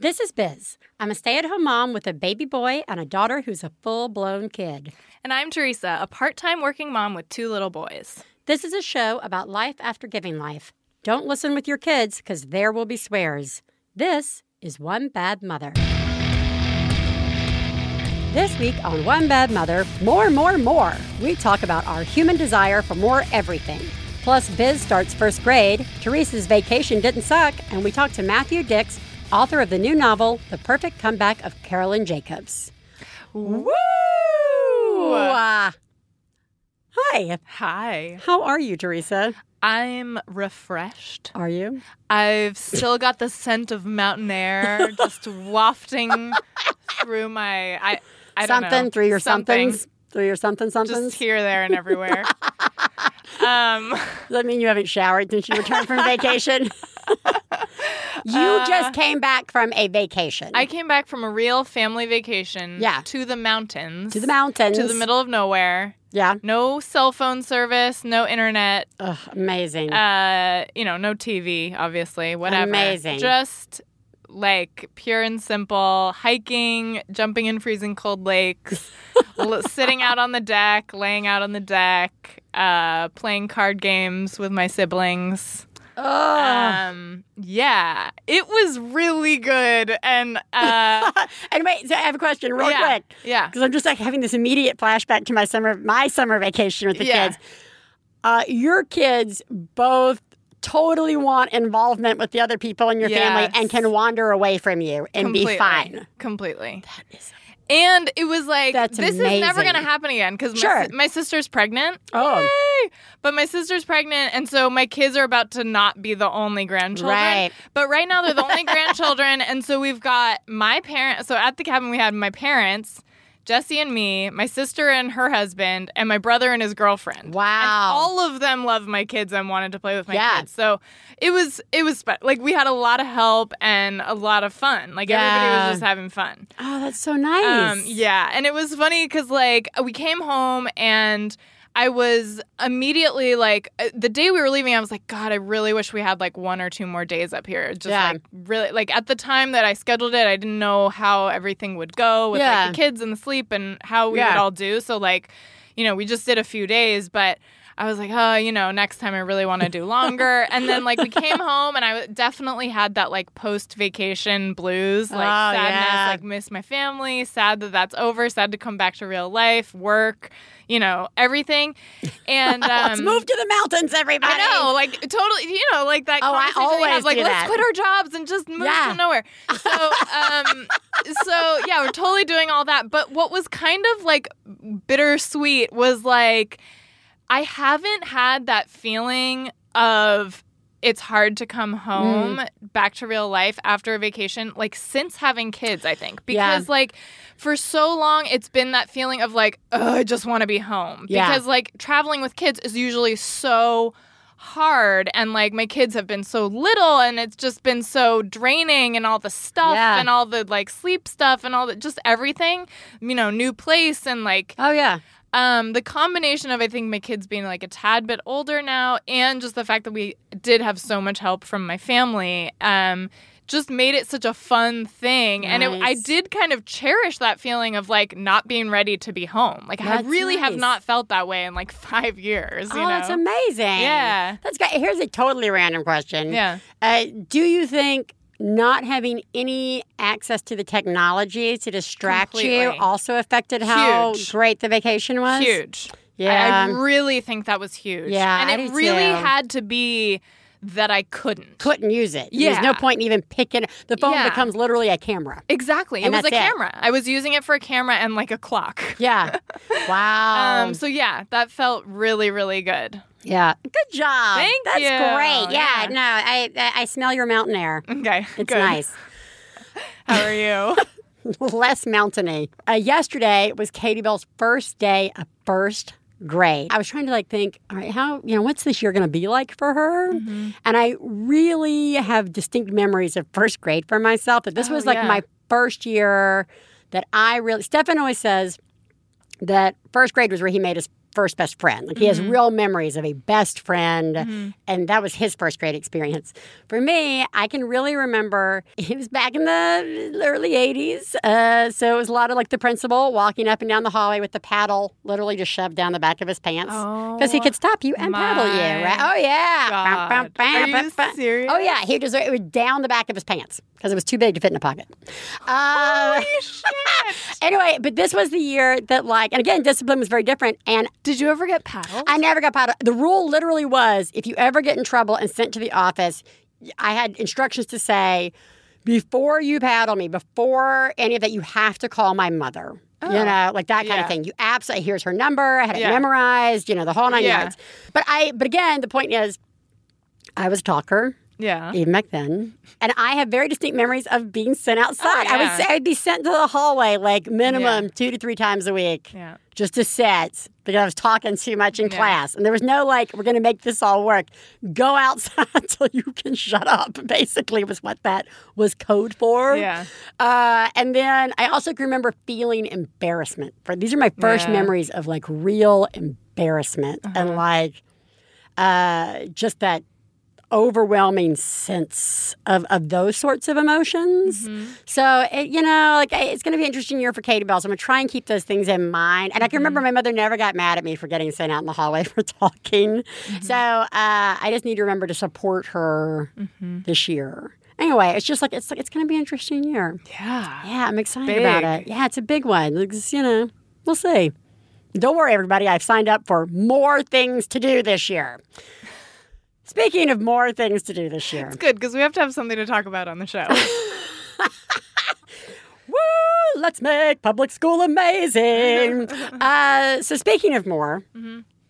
This is Biz. I'm a stay at home mom with a baby boy and a daughter who's a full blown kid. And I'm Theresa, a part time working mom with two little boys. This is a show about life after giving life. Don't listen with your kids because there will be swears. This is One Bad Mother. This week on One Bad Mother, more, more, more. We talk about our human desire for more everything. Plus, Biz starts first grade, Theresa's vacation didn't suck, and we talk to Matthew Dicks, author of the new novel, The Perfect Comeback of Caroline Jacobs. Woo! Uh, hi, Hi. how are you, Theresa? I'm refreshed. Are you? I've still got the scent of mountain air just wafting through my I I don't something know. through your Something. somethings? Through your something somethings? Just here, there, and everywhere. um, Does that mean you haven't showered since you returned from vacation? you just came back from a vacation. Uh, I came back from a real family vacation Yeah. to the mountains. to the mountains. To the middle of nowhere. Yeah. No cell phone service, no internet, Ugh, amazing. uh, you know, no TV, obviously, whatever. Amazing. Just like pure and simple hiking, jumping in freezing cold lakes, l- sitting out on the deck, laying out on the deck, uh, playing card games with my siblings. Um, yeah, it was really good. And uh, and wait, so I have a question real yeah, quick. yeah. Because I'm just like having this immediate flashback to my summer my summer vacation with the Yeah. kids. Uh, your kids both totally want involvement with the other people in your family and can wander away from you and completely, be fine. Completely. And it was like, That's this is never going to happen again because Sure. my, si- my sister's pregnant. Oh. Yay! But my sister's pregnant, and so my kids are about to not be the only grandchildren. Right. But right now they're the only grandchildren, and so we've got my parents. So at the cabin we had my parents, Jesse and me, my sister and her husband, and my brother and his girlfriend. Wow. And all of them love my kids and wanted to play with my Yeah. kids. So it was it was spe- like we had a lot of help and a lot of fun. Like everybody was just having fun. Oh, that's so nice. Um, yeah, and it was funny because like we came home and I was immediately like uh, the day we were leaving, I was like, God, I really wish we had like one or two more days up here. Just Yeah. like really like at the time that I scheduled it, I didn't know how everything would go with Yeah. like the kids and the sleep and how we would all do. So like, you know, we just did a few days, but. I was like, oh, you know, next time I really want to do longer. and then, like, we came home and I definitely had that, like, post vacation blues, like, Oh, sadness, yeah. like, miss my family, sad that that's over, sad to come back to real life, work, you know, everything. And um, Let's move to the mountains, everybody. I know, like totally, you know, like that Oh, I always have, like let's that. quit our jobs and just move Yeah. to nowhere. So, um, so yeah, we're totally doing all that. But what was kind of like bittersweet was like I haven't had that feeling of it's hard to come home Mm. back to real life after a vacation like since having kids i think Yeah. because like for so long it's been that feeling of like oh i just want to be home Yeah. because like traveling with kids is usually so hard and like my kids have been so little and it's just been so draining and all the stuff Yeah. and all the like sleep stuff and all the just everything you know new place and like Oh, yeah. Um, the combination of I think my kids being like a tad bit older now, and just the fact that we did have so much help from my family, um, just made it such a fun thing. And it, I did kind of cherish that feeling of like not being ready to be home. Like I That's really have not felt that way in like five years. You oh, know? that's amazing. Yeah. That's great. Here's a totally random question. Yeah. Uh, do you think not having any access to the technology to distract you also affected how Huge. great the vacation was? Huge. Yeah. I, really think that was huge. Yeah, and I it really too. had to be that I couldn't. Couldn't use it. Yeah. There's no point in even picking the phone Yeah. becomes literally a camera. Exactly. And it was a it. camera. I was using it for a camera and like a clock. Yeah. Wow. Um, so yeah, that felt really, really good. Yeah. Good job. Thank That's you. great. Yeah. Yeah. No, I, I smell your mountain air. Okay, It's good. nice. How are you? less mountainy. Uh, yesterday was Katie Bell's first day of first grade. I was trying to like think, all right, how you know what's this year going to be like for her? Mm-hmm. And I really have distinct memories of first grade for myself. That this Oh, was like yeah. my first year that I really. Stefan always says that first grade was where he made his first best friend. Like he has real memories of a best friend, Mm-hmm. and that was his first grade experience. For me, I can really remember it was back in the early '80s, uh, so it was a lot of like the principal walking up and down the hallway with the paddle, literally just shoved down the back of his pants because he Oh, could stop you and paddle you. Right? Oh yeah. Bum, bum, bum, Are you serious? Oh yeah, he just it was down the back of his pants because it was too big to fit in a pocket. Uh, anyway, but this was the year that like, and again, discipline was very different. And Did you ever get paddled? I never got paddled. The rule literally was if you ever get in trouble and sent to the office, I had instructions to say, before you paddle me, before any of that, you have to call my mother. You know, like that kind Oh. Yeah. of thing. You absolutely here's her number. I had it Yeah. memorized. You know, the whole nine Yeah. yards. But I, but again, the point is, I was a talker yeah. even back then. And I have very distinct memories of being sent outside. I would Oh, say I'd be sent to the hallway like minimum Yeah. two to three times a week Yeah. just to sit because I was talking too much in Yeah. class. And there was no like, we're going to make this all work. Go outside till you can shut up, basically, was what that was code for. Yeah. Uh, and then I also can remember feeling embarrassment. For these are my first Yeah. Uh-huh. memories of like real embarrassment and like uh, just that overwhelming sense of, of those sorts of emotions. Mm-hmm. So, it, you know, like it's going to be an interesting year for Katie Bell. So I'm going to try and keep those things in mind. And I can Mm-hmm. remember my mother never got mad at me for getting sent out in the hallway for talking. Mm-hmm. So uh, I just need to remember to support her Mm-hmm. this year. Anyway, it's just like it's like it's going to be an interesting year. Yeah. Yeah, I'm excited about it. Yeah, it's a big one. It's, you know, we'll see. Don't worry, everybody. I've signed up for more things to do this year. Speaking of more things to do this year, It's good because we have to have something to talk about on the show. woo! Let's make public school amazing. uh, so, speaking of more,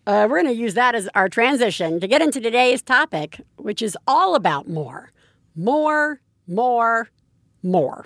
uh, we're going to use that as our transition to get into today's topic, which is all about more, more, more, more.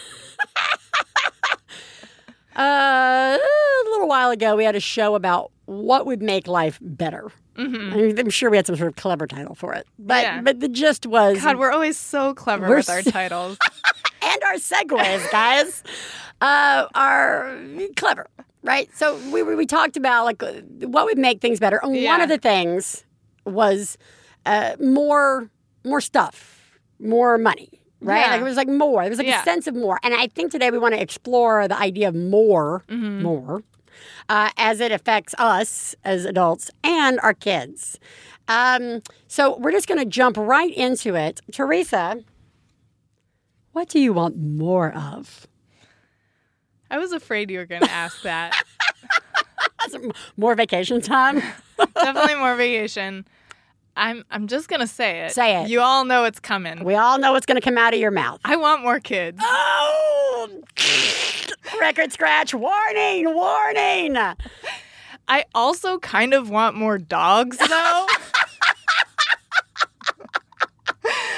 uh, a little while ago, we had a show about what would make life better. Mm-hmm. I mean, I'm sure we had some sort of clever title for it, but Yeah. but the gist was God, we're always so clever with our titles. and our segues, guys, uh, are clever, right? So we we talked about like what would make things better, and one of the things was uh, more more stuff, more money. Right, Yeah. like it was like more. There was like Yeah. a sense of more, and I think today we want to explore the idea of more, Mm-hmm. more, uh, as it affects us as adults and our kids. Um, so we're just going to jump right into it. Theresa, what do you want more of? I was afraid you were going to ask that. More vacation time? Definitely more vacation. I'm I'm just going to say it. Say it. You all know it's coming. We all know it's going to come out of your mouth. I want more kids. Oh! Record scratch. Warning, warning. I also kind of want more dogs though.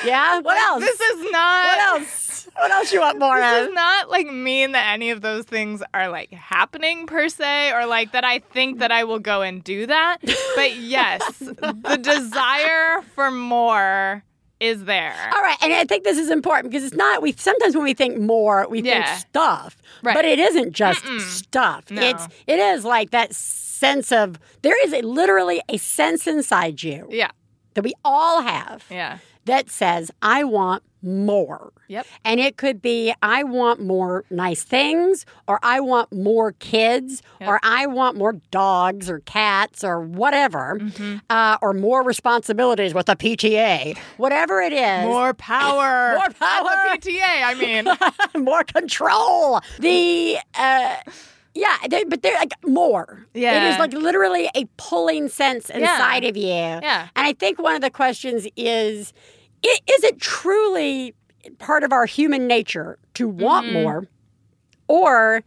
Yeah? What else? this is not what else? What else you want more This of? does not like mean that any of those things are like happening per se or like that I think that I will go and do that. But yes, the desire for more is there. All right, and I think this is important because it's not. We sometimes when we think more, we Yeah. think stuff, Right. but it isn't just stuff. No. It's it is like that sense of there is a, literally a sense inside you Yeah. that we all have Yeah. that says, "I want more." Yep. And it could be, I want more nice things, or I want more kids, Yep. or I want more dogs or cats or whatever, Mm-hmm. uh, or more responsibilities with the PTA, whatever it is. More power. More At power. the PTA, I mean. more control. The uh, yeah, they, but they're like more. Yeah. It is like literally a pulling sense inside of you. Yeah. and I think one of the questions is, i- is it truly part of our human nature to want Mm-hmm. more, or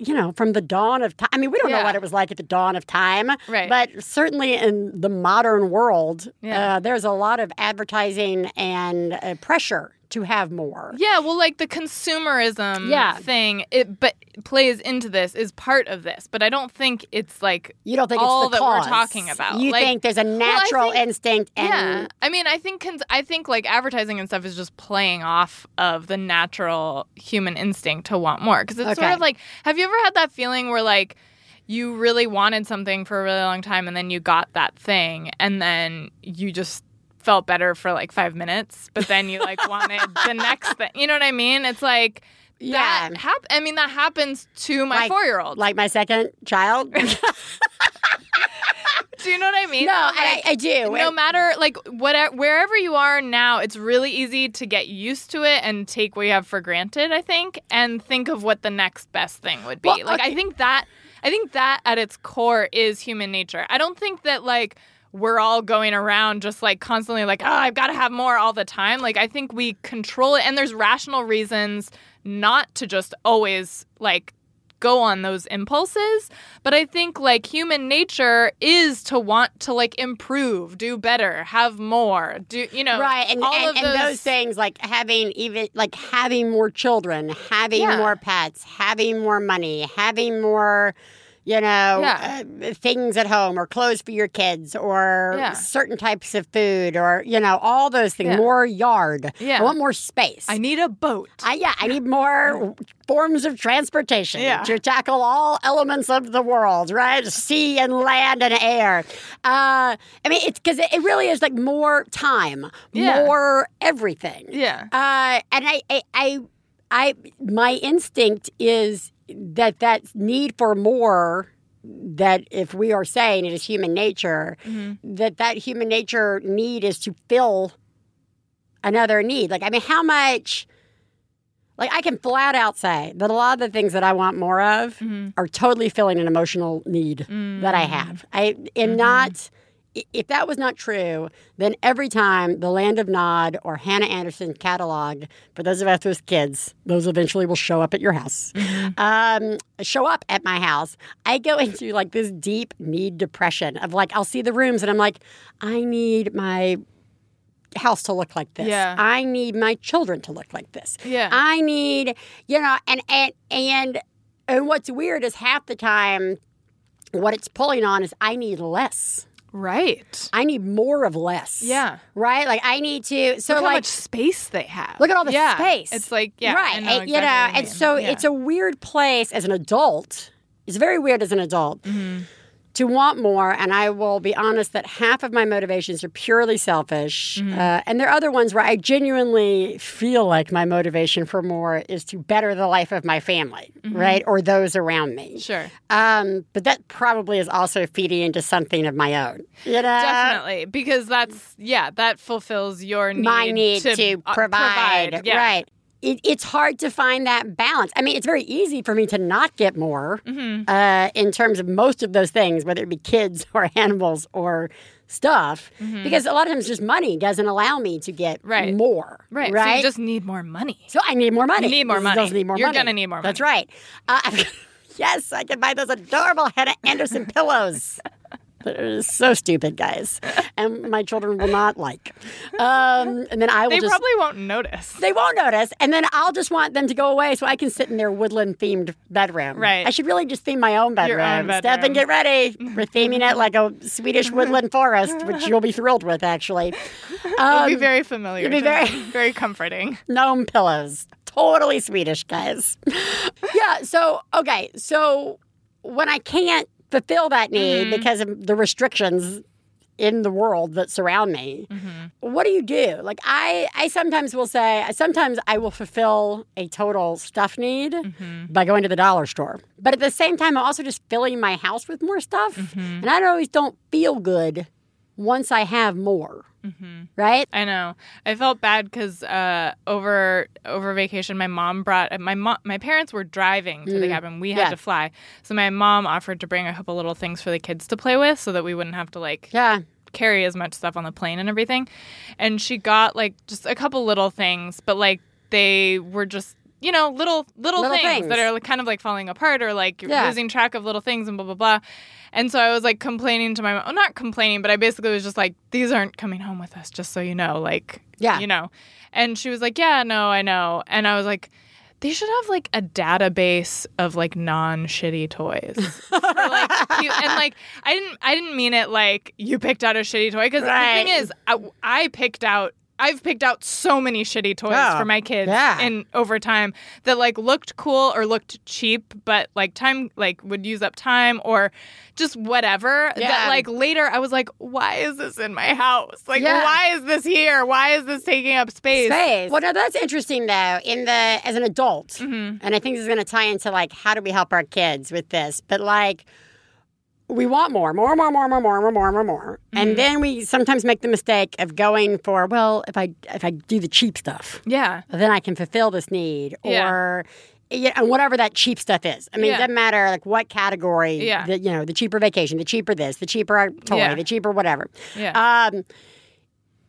you know, from the dawn of time. I mean, we don't know what it was like at the dawn of time, Right. But certainly in the modern world, Yeah. uh, there's a lot of advertising and uh, pressure to have more. Yeah, well, like the consumerism Yeah. thing, it but plays into this is part of this, but I don't think it's like You don't think all it's the that we're cause. talking about. You Like, think there's a natural think- instinct, and yeah, I mean, I think cons- I think like advertising and stuff is just playing off of the natural human instinct to want more because it's sort of like, have you ever had that feeling where like you really wanted something for a really long time and then you got that thing and then you just felt better for like five minutes, but then you like wanted the next thing. You know what I mean? It's like Yeah. that. Hap- I mean, that happens to my Like- four year old. like my second child. Do you know what I mean? No, Like, I do. no matter like whatever wherever you are now it's really easy to get used to it and take what you have for granted i think and think of what the next best thing would be Well, like i think that i think that at its core is human nature i don't think that like we're all going around just like constantly like oh i've got to have more all the time like i think we control it and there's rational reasons not to just always like go on those impulses but i think like human nature is to want to like improve do better have more do you know right and, all and, of and those things like having even like having more children having Yeah. more pets having more money having more you know Yeah. uh, things at home or clothes for your kids or Yeah. certain types of food or you know all those things Yeah. more yard Yeah. i want more space i need a boat I, yeah, I need more forms of transportation Yeah. to tackle all elements of the world, right? Sea and land and air. Uh, I mean, it's because it really is like more time, more everything. yeah Uh, and I, I, I, I, my instinct is that that need for more. That if we are saying it is human nature, Mm-hmm. that that human nature need is to fill another need. Like, I mean, how much? Like, I can flat out say that a lot of the things that I want more of Mm-hmm. are totally filling an emotional need that I have. I am not. If that was not true, then every time the Land of Nod or Hanna Andersson catalog, for those of us with kids, those eventually will show up at your house, um, show up at my house, I go into like this deep need depression of like, I'll see the rooms and I'm like, I need my house to look like this. Yeah. I need my children to look like this. Yeah. I need, you know, and and and and what's weird is half the time what it's pulling on is I need less. Right I need more of less. Yeah. Right? Like I need to so look how like much space they have Look at all the Yeah. space. it's like yeah right. Know and, you know, and mean. so Yeah. it's a weird place as an adult. It's very weird as an adult Mm-hmm. To want more. And I will be honest that half of my motivations are purely selfish, Mm-hmm. uh, and there are other ones where I genuinely feel like my motivation for more is to better the life of my family, right, or those around me. Mm-hmm. sure Um, but that probably is also feeding into something of my own. You know? Definitely, because that's yeah, that fulfills your need. my need to, to, uh, provide, Yeah. right it, it's hard to find that balance i mean it's very easy for me to not get more Mm-hmm. uh, in terms of most of those things whether it be kids or animals or stuff because a lot of times just money doesn't allow me to get Mm-hmm. Right. more Right. right So you just need more money. So I need more money. You need more money. need more You're money. gonna need more That's right. Uh, yes, I can buy those adorable Hanna Andersson pillows. They're so stupid, guys, and my children will not like. Um, and then I will They just. probably won't notice. they won't notice, and then I'll just want them to go away so I can sit in their woodland themed bedroom. Right. I should really just theme my own bedroom. Your own bedroom. get ready. We're theming it like a Swedish woodland forest, which you'll be thrilled with, actually. It'll Um, be very familiar. it'll be very- very comforting. gnome pillows. Totally Swedish, guys. yeah, so, okay, so when I can't fulfill that need mm-hmm. because of the restrictions in the world that surround me, mm-hmm. what do you do? Like, I, I sometimes will say, sometimes I will fulfill a total stuff need mm-hmm. by going to the dollar store. But at the same time, I'm also just filling my house with more stuff. And I always don't feel good once I have more. Right? I know. I felt bad because uh, over over vacation, my mom brought my mom. My parents were driving to the cabin. We had Mm. Yeah. to fly, so my mom offered to bring a couple little things for the kids to play with, so that we wouldn't have to like Yeah. carry as much stuff on the plane and everything. And she got like just a couple little things, but like they were just you know, little little, Little things, things. that are kind of like falling apart or like you're Yeah. losing track of little things and blah blah blah. And so I was like complaining to my mom, not complaining, but I basically was just like, these aren't coming home with us, just so you know, like, Yeah. you know. And she was like, yeah, no, I know. And I was like. They should have like a database of like non-shitty toys. For, like, you- and like I didn't I didn't mean it like you picked out a shitty toy because Right. the thing is I, I picked out I've picked out so many shitty toys Oh, for my kids yeah. in over time that like looked cool or looked cheap but like time like would use up time or just whatever Yeah. that like later I was like why is this in my house like Yeah. why is this here why is this taking up space Space. Well, now that's interesting though. In the as an adult, Mm-hmm. and I think this is going to tie into like how do we help our kids with this? But like, we want more, more, more, more, more, more, more, more, more, more, Mm-hmm. and then we sometimes make the mistake of going for well, if I if I do the cheap stuff, yeah then I can fulfill this need, Yeah. or yeah, and whatever that cheap stuff is. I mean, Yeah. it doesn't matter like what category. Yeah. The, you know, the cheaper vacation, the cheaper this, the cheaper toy, Yeah. the cheaper whatever. yeah Um,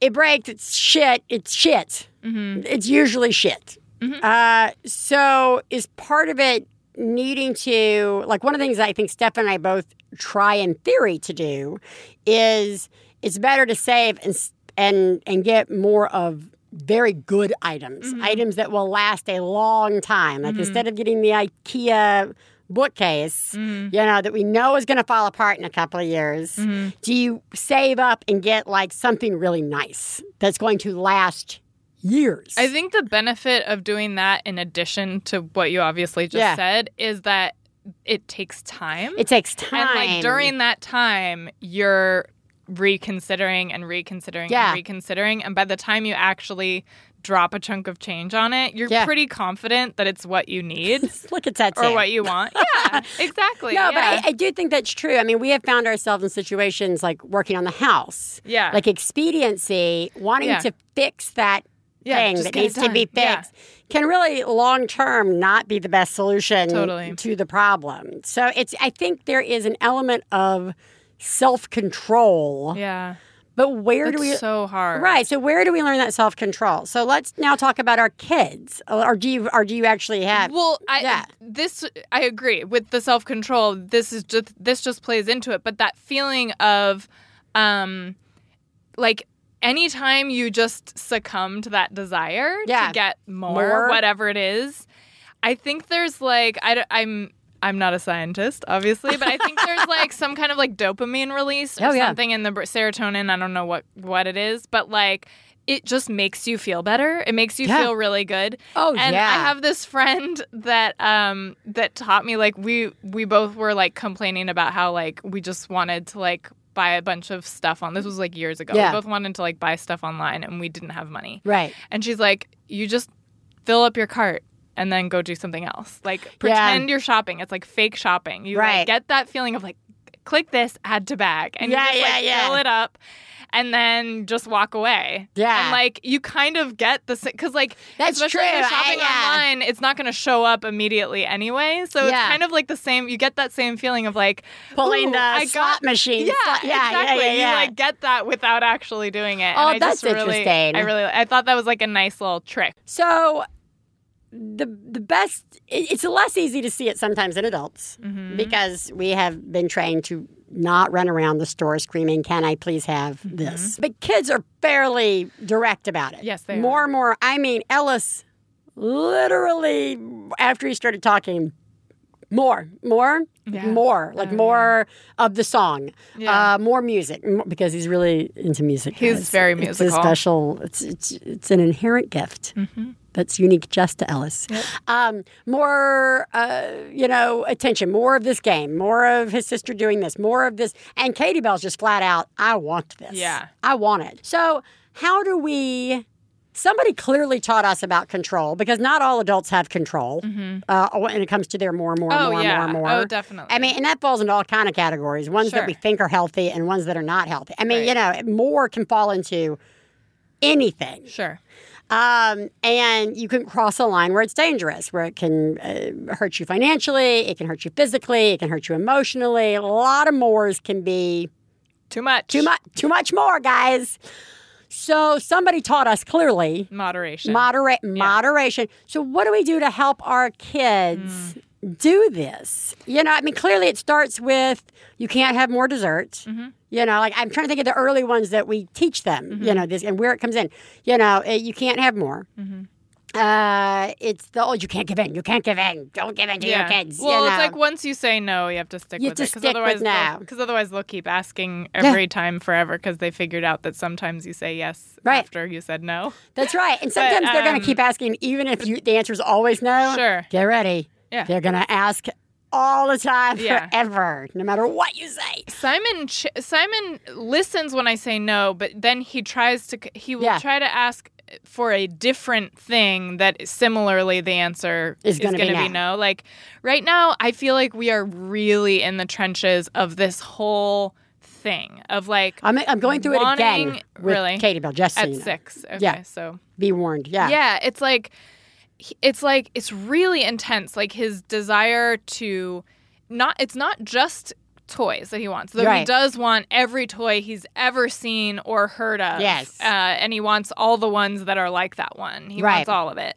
it breaks. It's shit. It's shit. Mm-hmm. It's usually shit. Uh, so is part of it needing to like one of the things I think Stefan and I both try in theory to do is it's better to save and and and get more of very good items, Mm-hmm. items that will last a long time. Like instead of getting the IKEA bookcase, Mm-hmm. you know, that we know is going to fall apart in a couple of years, Mm-hmm. do you save up and get like something really nice that's going to last years? I think the benefit of doing that, in addition to what you obviously just Yeah. said, is that it takes time. it takes time. And like during that time, you're reconsidering and reconsidering Yeah. and reconsidering. And by the time you actually drop a chunk of change on it, you're Yeah. pretty confident that it's what you need Look at that. or what you want. Yeah, exactly. No, yeah. but I, I do think that's true. I mean, we have found ourselves in situations like working on the house. Yeah. Like expediency, wanting to fix that Yeah, thing that needs to be done. Yeah. fixed can really long term not be the best solution Totally. to the problem. So it's I think there is an element of self control. yeah. But where It's do we so hard. Right. So where do we learn that self control? So let's now talk about our kids. Or do you or do you actually have Well, I Yeah. this I agree with the self control. This is just this just plays into it, but that feeling of, um, like anytime you just succumb to that desire Yeah. to get more, More. whatever it is, I think there's like I, I'm I'm not a scientist, obviously, but I think there's like some kind of like dopamine release or Oh, yeah. something in the serotonin. I don't know what what it is, but like it just makes you feel better. It makes you Yeah. feel really good. Oh, and yeah. I have this friend that um that taught me like we we both were like complaining about how like we just wanted to like buy a bunch of stuff on this was like years ago. Yeah. We both wanted to like buy stuff online and we didn't have money. Right. And she's like, you just fill up your cart and then go do something else. Like pretend you're shopping. It's like fake shopping. You Right. like get that feeling of like click this, add to bag, and Yeah, you just yeah, like yeah. fill it up. And then just walk away. Yeah. and like you kind of get the because like That's especially if you're I- shopping yeah. online, it's not going to show up immediately anyway. So Yeah. it's kind of like the same. You get that same feeling of like Pulling the I slot got machine. yeah, Slot- yeah, yeah, exactly. yeah, yeah. You like get that without actually doing it. Oh, and I that's just really, interesting. I really, I thought that was like a nice little trick. So the the best it- it's less easy to see it sometimes in adults Mm-hmm. because we have been trained to not run around the store screaming, "Can I please have this?" But kids are fairly direct about it. Mm-hmm. Yes, they more are. and more. I mean, Ellis literally after he started talking. More, more, Yeah. more, like more of the song, Yeah. uh, more music because he's really into music. He's very It's a musical. special. It's it's it's an inherent gift that's unique just to Ellis. Um, more, uh, you know, attention, more of this game, more of his sister doing this, more of this. And Katie Bell's just flat out, I want this. Yeah. I want it. So, how do we? Somebody clearly taught us about control because not all adults have control uh, when it comes to their more, and more, Mm-hmm. Oh more, yeah, more, and more. oh definitely. I mean, and that falls into all kind of categories. Ones that we think are healthy and ones that are not healthy. I mean, Right. you know, more can fall into anything. sure. Um, and you can cross a line where it's dangerous, where it can uh, hurt you financially, it can hurt you physically, it can hurt you emotionally. A lot of mores can be Too much. too much, too much more, guys. So somebody taught us clearly Moderation. moderate moderation. So what do we do to help our kids Mm. do this? You know, I mean, clearly it starts with you can't have more desserts. Mm-hmm. You know, like I'm trying to think of the early ones that we teach them. Mm-hmm. You know, this and where it comes in. You know, eh, you can't have more. Mm-hmm. Uh, it's the old you can't give in. You can't give in. Don't give in to your kids. Well, you it's like once you say no, you have to stick You with it to stick with otherwise, no. because otherwise they'll keep asking every time forever because they figured out that sometimes you say yes Right. after you said no. That's right. And sometimes they're going um, to keep asking, even if you, the answer is always no. Sure. Get ready. Yeah. They're going to ask all the time, Yeah. forever, no matter what you say. Simon ch- Simon listens when I say no, but then he tries to he will Yeah. try to ask for a different thing that similarly the answer Is is, gonna be be no. Like right now, I feel like we are really in the trenches of this whole thing of like I'm, I'm going through it again with really? Katie Bell, just so at you know. six. Okay, Yeah. so Be warned. Yeah. yeah, it's like it's like it's really intense. Like his desire to not it's not just toys that he wants. Though he does want every toy he's ever seen or heard of. Yes. Uh, and he wants all the ones that are like that one. He Right. wants all of it.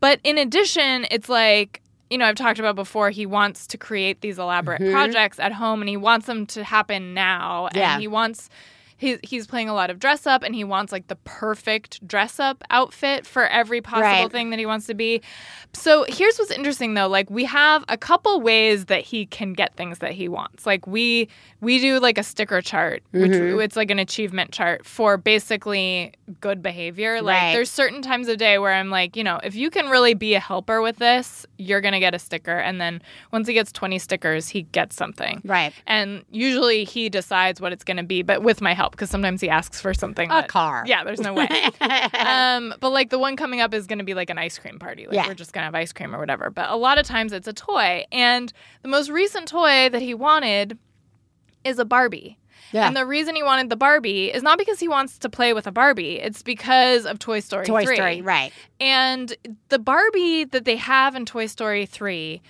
But in addition, it's like you know, I've talked about before, he wants to create these elaborate projects at home and he wants them to happen now. And Yeah. he wants he, he's playing a lot of dress up and he wants like the perfect dress up outfit for every possible Right. thing that he wants to be. So here's what's interesting though, like we have a couple ways that he can get things that he wants. Like we we do like a sticker chart, which Mm-hmm. it's like an achievement chart for basically good behavior. Like Right. there's certain times of day where I'm like, you know, if you can really be a helper with this, you're gonna get a sticker. And then once he gets 20 stickers, he gets something. Right. And usually he decides what it's going to be, but with my help, because sometimes he asks for something. A that- car. Yeah, there's no way. um, but like the one coming up is going to be like an ice cream party. Like Yeah. we're just going to have ice cream or whatever. But a lot of times it's a toy. And the most recent toy that he wanted is a Barbie. Yeah. And the reason he wanted the Barbie is not because he wants to play with a Barbie. It's because of Toy Story Toy 3. Story. Right. And the Barbie that they have in Toy Story 3,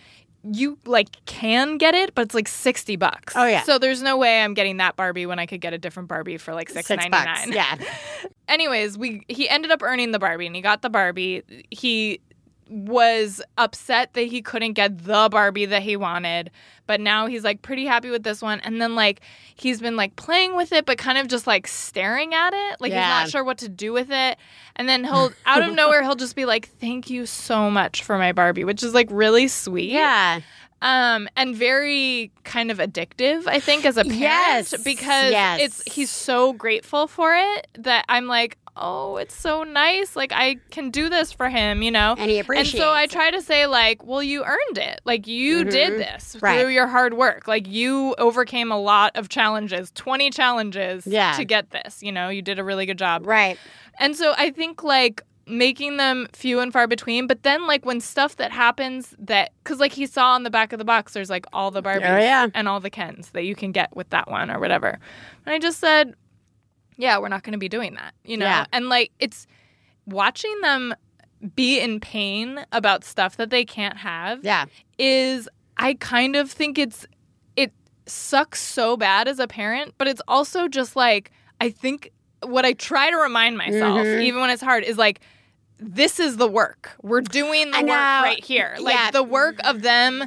you like can get it, but it's like 60 bucks. Oh, yeah. So there's no way I'm getting that Barbie when I could get a different Barbie for like 6.99. Yeah. Anyways, we he ended up earning the Barbie and he got the Barbie. He was upset that he couldn't get the Barbie that he wanted, but now he's like pretty happy with this one. And then like he's been like playing with it, but kind of just like staring at it, like Yeah. he's not sure what to do with it. And then he'll out of nowhere he'll just be like, "Thank you so much for my Barbie," which is like really sweet. Yeah. Um, and very kind of addictive, I think, as a parent Yes, because yes. it's he's so grateful for it that I'm like, oh, it's so nice. Like I can do this for him, you know. And he appreciates. And so I try to say like, well, you earned it. Like you did this Mm-hmm. Right. through your hard work. Like you overcame a lot of challenges, 20 challenges Yeah. to get this. You know, you did a really good job. Right. And so I think like making them few and far between, but then like when stuff that happens that because like he saw on the back of the box, there's like all the Barbies Oh, yeah. and all the Kens that you can get with that one or whatever. And I just said, yeah, we're not going to be doing that, you know. Yeah. And like it's watching them be in pain about stuff that they can't have Yeah. is I kind of think it's it sucks so bad as a parent, but it's also just like I think what I try to remind myself, Mhm. even when it's hard, is like this is the work. We're doing the work right here. Like Yeah. the work of them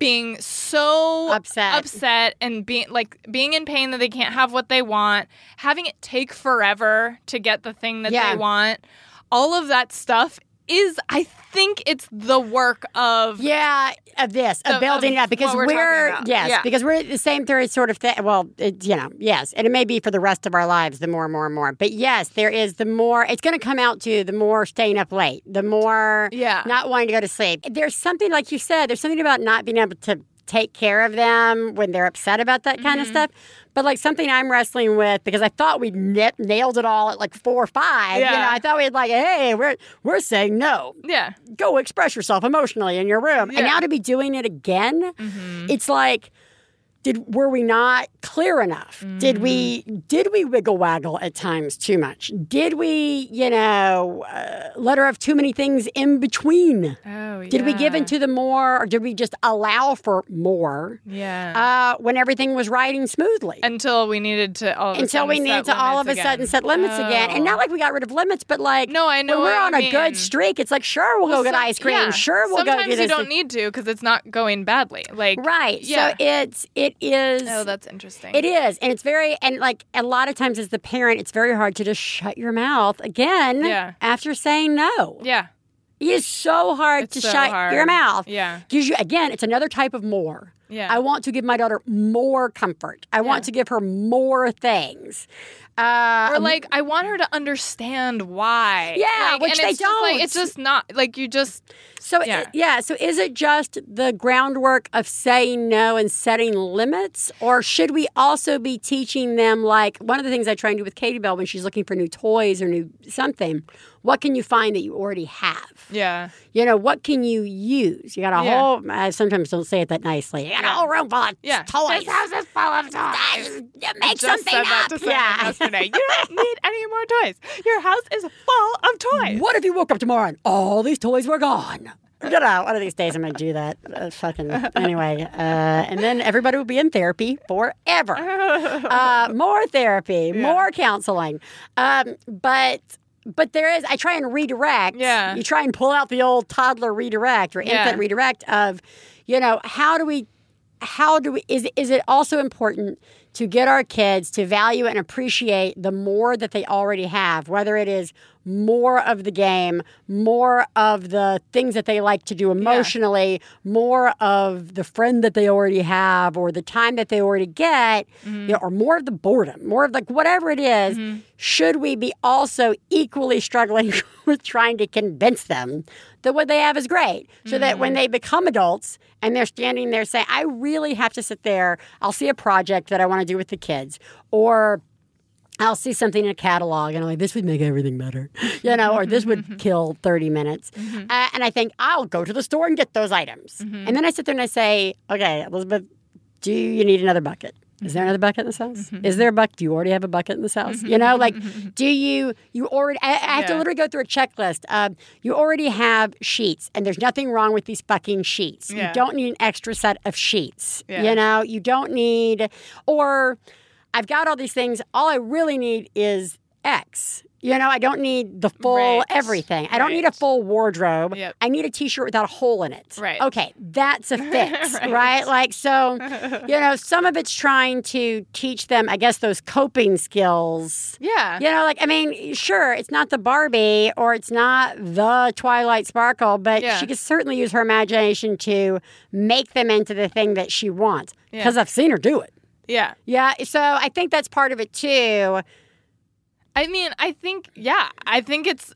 being so Upset. upset and being like being in pain that they can't have what they want, having it take forever to get the thing that Yeah. they want. All of that stuff is I think it's the work of Yeah, of this, of The- building of it up because we're we're, yes, Yeah. because we're the same theory sort of thing. Well, it, you know, yes, and it may be for the rest of our lives, the more and more and more. But yes, there is the more. It's going to come out to the more staying up late, the more Yeah. not wanting to go to sleep. There's something like you said. There's something about not being able to take care of them when they're upset about that kind of Mm-hmm. stuff. But like something I'm wrestling with because I thought we'd nip, nailed it all at like four or five. You Yeah. know, I thought we'd like, hey, we're we're saying no Yeah. go express yourself emotionally in your room. And now to be doing it again, it's like did were we not clear enough? Did we Mm-hmm. did we wiggle waggle at times too much? Did we, you know, uh, let her have too many things in between? Oh, Did we give yeah. into the more, or did we just allow for more Yeah. uh, when everything was riding smoothly? Until we needed to all of a Until we sudden needed set to all of a limits sudden again. set limits again, and Oh. not like we got rid of limits, but like No, I know when we're on a good streak, it's like sure we'll, go get Some- ice cream, yeah. sure we'll Sometimes go do this. Sometimes you don't need to because it's not going badly. Like right. Yeah. So it's it is. Oh, that's interesting. It is, and it's very, and like a lot of times as the parent, it's very hard to just shut your mouth again Yeah. after saying no. Yeah. It is so hard It's to so shut hard. your mouth. Yeah. Gives you again, it's another type of more. Yeah. I want to give my daughter more comfort. I want to give her more things. Uh, Or like, I want her to understand why. Yeah, Like, which they it's just, like, don't. it's just not like you just. So Yeah. yeah. So is it just the groundwork of saying no and setting limits, or should we also be teaching them like one of the things I try and do with Katie Bell when she's looking for new toys or new something? What can you find that you already have? Yeah. You know, what can you use? You got a Yeah. whole. I sometimes don't say it that nicely. You got a whole room full of Yeah. toys. This house is full of toys. You make Just something said that up. to yeah. yesterday. You don't need any more toys. Your house is full of toys. What if you woke up tomorrow and all these toys were gone? Know, one of these days I'm to do that. Uh, fucking anyway, uh, and then everybody will be in therapy forever. Uh, more therapy, more counseling, um, but. But there is, I try and redirect. Yeah. You try and pull out the old toddler redirect or infant Yeah. redirect of, you know, how do we how do we is is it also important to get our kids to value and appreciate the more that they already have whether it is more of the game more of the things that they like to do emotionally more of the friend that they already have or the time that they already get mm-hmm. you know, or more of the boredom more of like whatever it is, mm-hmm. should we be also equally struggling with trying to convince them that what they have is great? So that when mm-hmm. they become adults and they're standing there saying i really have to sit there. I'll see a project that i want to do with the kids or I'll see something in a catalog and I'm like, this would make everything better, you know, or this would mm-hmm. kill 30 minutes. Uh, and I think I'll go to the store and get those items. Mm-hmm. And then I sit there and I say, okay, Elizabeth, do you need another bucket? Is there another bucket in this house? Is there a bucket? Do you already have a bucket in this house? You know, like, do you, you already, I, I have to literally go through a checklist. Uh, you already have sheets and there's nothing wrong with these fucking sheets. You don't need an extra set of sheets. Yeah. You know, you don't need, or, I've got all these things. All I really need is X. You know, I don't need the full Right. everything. I don't need a full wardrobe. Yep. I need a t-shirt without a hole in it. Right. Okay, that's a fix, right. Right. Like so, you know, some of it's trying to teach them, I guess, those coping skills. Yeah. You know, like I mean, sure, it's not the Barbie or it's not the Twilight Sparkle, but Yeah. she could certainly use her imagination to make them into the thing that she wants. Yeah. Because I've seen her do it. Yeah. Yeah, so I think that's part of it too. I mean, I think yeah, I think it's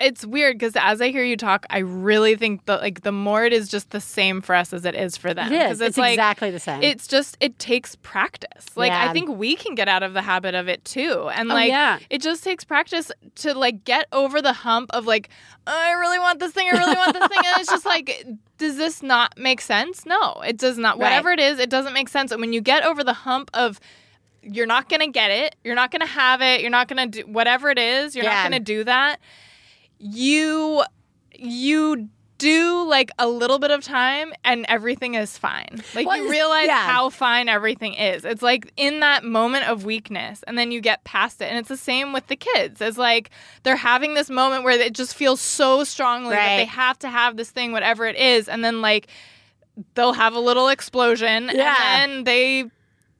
it's weird because as I hear you talk, I really think that like the more it is just the same for us as it is for them. It is. It's, It's, like exactly the same. it's just it takes practice. Like Yeah. I think we can get out of the habit of it too, and Oh, like yeah. it just takes practice to like get over the hump of like I really want this thing, I really want this thing, and it's just like. Does this not make sense? No, it does not. Right. Whatever it is, it doesn't make sense. And when you get over the hump of you're not going to get it. You're not going to have it. You're not going to do whatever it is. You're Yeah. not going to do that. You you do like a little bit of time and everything is fine. Like Well, you realize yeah. how fine everything is. It's like in that moment of weakness and then you get past it. And it's the same with the kids. It's like they're having this moment where it just feels so strongly that they have to have this thing whatever it is and then like they'll have a little explosion Yeah. and then they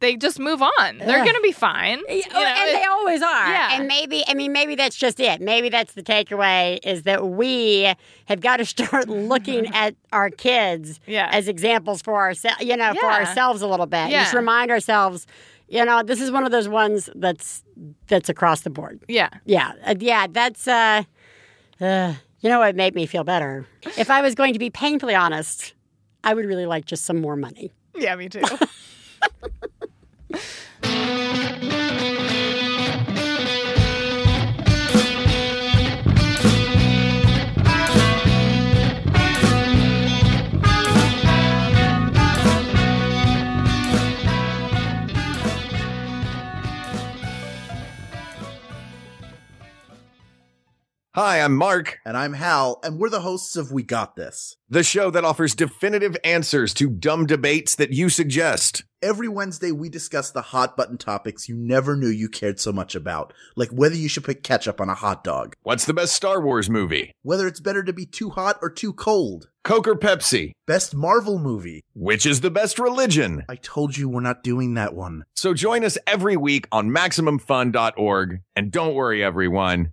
they just move on. They're Ugh. going to be fine. Yeah, You know, and they always are. Yeah. And maybe, I mean, maybe that's just it. Maybe that's the takeaway is that we have got to start looking at our kids Yeah. as examples for ourselves, you know, for ourselves a little bit. Yeah. Just remind ourselves, you know, this is one of those ones that's that's across the board. yeah. Yeah. Uh, yeah, that's uh, uh you know what made me feel better? If I was going to be painfully honest, I would really like just some more money. Yeah, me too. Thank you. I'm Mark, And I'm Hal, and we're the hosts of We Got This. the show that offers definitive answers to dumb debates that you suggest. Every Wednesday, we discuss the hot button topics you never knew you cared so much about, like whether you should put ketchup on a hot dog, What's the best Star Wars movie? whether it's better to be too hot or too cold, Coke or Pepsi? best Marvel movie. Which is the best religion? I told you we're not doing that one. So join us every week on MaximumFun.org. And don't worry, everyone.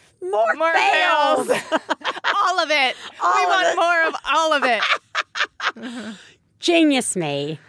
More, More fails. fails. all of it. All we of want it. more of all of it. Genius me.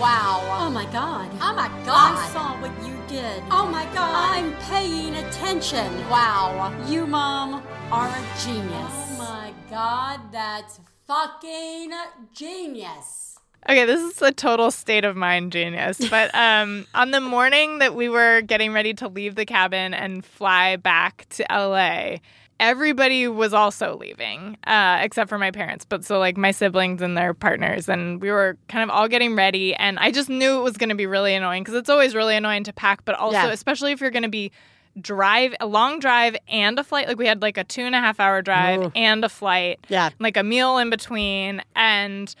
Wow. Oh my god. Oh my God. I saw what you did. Oh my god. I'm paying attention. Wow. You, Mom, are a genius. Oh my god, that's fucking genius. Okay, this is a total state of mind genius. But um, on the morning that we were getting ready to leave the cabin and fly back to LA, everybody was also leaving, uh, except for my parents. But so, like, my siblings and their partners. And we were kind of all getting ready. And I just knew it was going to be really annoying because it's always really annoying to pack, but also, Yeah. especially if you're going to be drive a long drive and a flight like we had like a two and a half hour drive Ooh. and a flight Yeah. like a meal in between and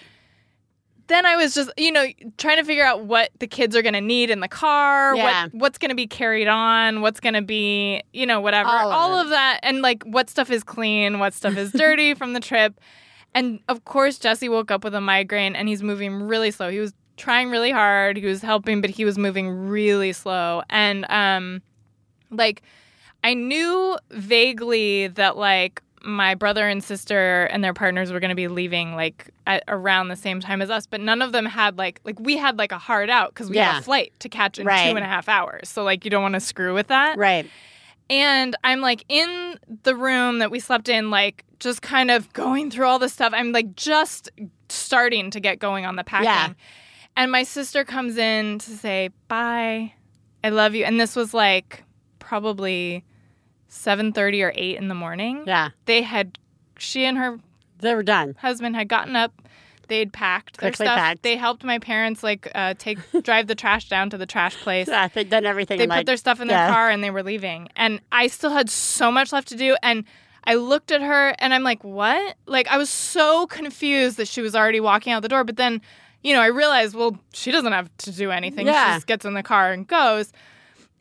then I was just, you know, trying to figure out what the kids are going to need in the car, Yeah. what what's going to be carried on, what's going to be, you know, whatever. All All, of it. of that and like what stuff is clean, what stuff is dirty from the trip. And of course, Jesse woke up with a migraine and he's moving really slow. He was trying really hard. He was helping, but he was moving really slow. And um like I knew vaguely that like my brother and sister and their partners were going to be leaving like at around the same time as us, but none of them had like like we had like a hard out because we Yeah. had a flight to catch in Right. two and a half hours. So like you don't want to screw with that. Right. And I'm like in the room that we slept in, like just kind of going through all this stuff. I'm like just starting to get going on the packing. Yeah. And my sister comes in to say, Bye. I love you. And this was like probably 7:30 or 8 in the morning. Yeah. They had she and her They were done. husband had gotten up. They'd packed their stuff. packed. They helped my parents like uh, take drive the trash down to the trash place Yeah, they'd done everything. they in, put like, their stuff in their yeah. car and they were leaving and i still had so much left to do and i looked at her and i'm like what like i was so confused that she was already walking out the door but then you know i realized well she doesn't have to do anything Yeah. she just gets in the car and goes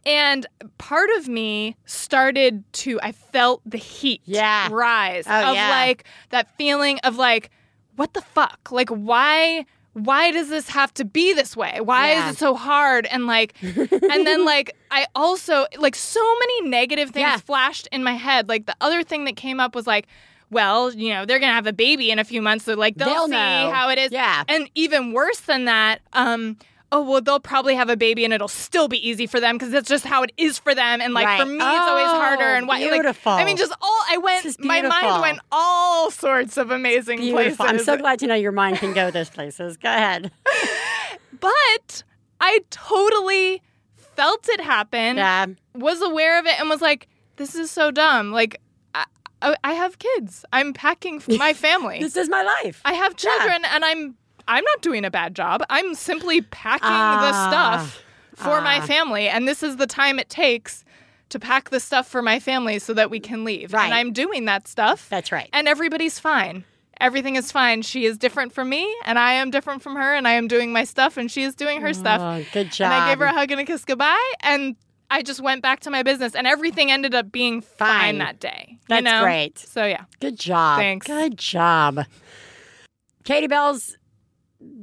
and part of me started to i felt the heat Yeah. rise Oh, of yeah. like that feeling of like what the fuck like why why does this have to be this way why Yeah. is it so hard and like and then like I also like so many negative things Yeah. flashed in my head. Like the other thing that came up was like, well, you know, they're gonna have a baby in a few months, so like they'll, They'll see know. how it is. Yeah. And even worse than that, um, oh well, they'll probably have a baby and it'll still be easy for them because that's just how it is for them. And like for Right. me, it's always Oh, harder. And why? Like, beautiful. I mean, just all I went. My mind went all sorts of amazing Beautiful. I'm so glad to know your mind can go those places. Go ahead. but I totally felt it happen. Yeah. was aware of it and was like, "This is so dumb." Like, I, I, have kids. I'm packing for my family. This is my life. I have Yeah. children, and I'm I'm not doing a bad job. I'm simply packing Ah. the stuff for my Ah. family, and this is the time it takes to pack the stuff for my family so that we can leave. Right. And I'm doing that stuff. That's right. And everybody's fine. Everything is fine. She is different from me, and I am different from her, and I am doing my stuff, and she is doing her stuff. Oh, good job. And I gave her a hug and a kiss goodbye, and I just went back to my business, and everything ended up being fine, Fine. that day. you That's know? great. So yeah, Good job. Thanks. Good job. Katie Bell's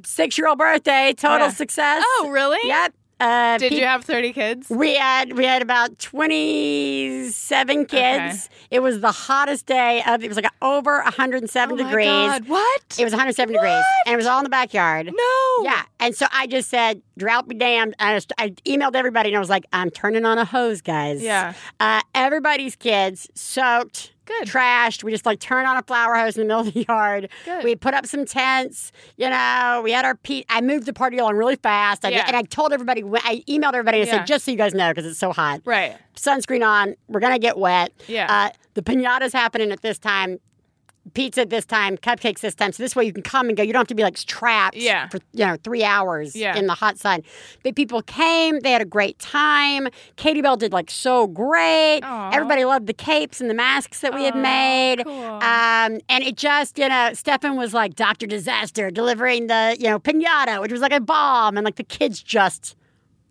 six year old birthday, total Yeah. success. Oh, really? Yep. Uh, Did peop- you have thirty kids? We had we had about twenty seven kids. It was the hottest day of. It was like over one hundred and seven Oh degrees. God, What? It was one hundred seven degrees, and it was all in the backyard. no. Yeah, and so I just said, "Drought be damned." I, just, I emailed everybody, and I was like, "I'm turning on a hose, guys." Yeah. Uh, everybody's kids soaked Good. trashed. We just like turned on a flower hose in the middle of the yard. Good. We put up some tents. You know, we had our pe- I moved the party along really fast. I Yeah. and I told everybody. I emailed everybody and Yeah. said, just so you guys know, because it's so hot. Right. Sunscreen on. We're gonna get wet. Yeah. Uh, the pinata's happening at this time. Pizza this time, cupcakes this time. So this way you can come and go. You don't have to be like trapped Yeah. for you know three hours Yeah. in the hot sun. But people came. They had a great time. Katie Bell did like so great. Aw. Everybody loved the capes and the masks that we had made. cool. Um, and it just you know Stefan was like Doctor Disaster delivering the you know pinata, which was like a bomb, and like the kids just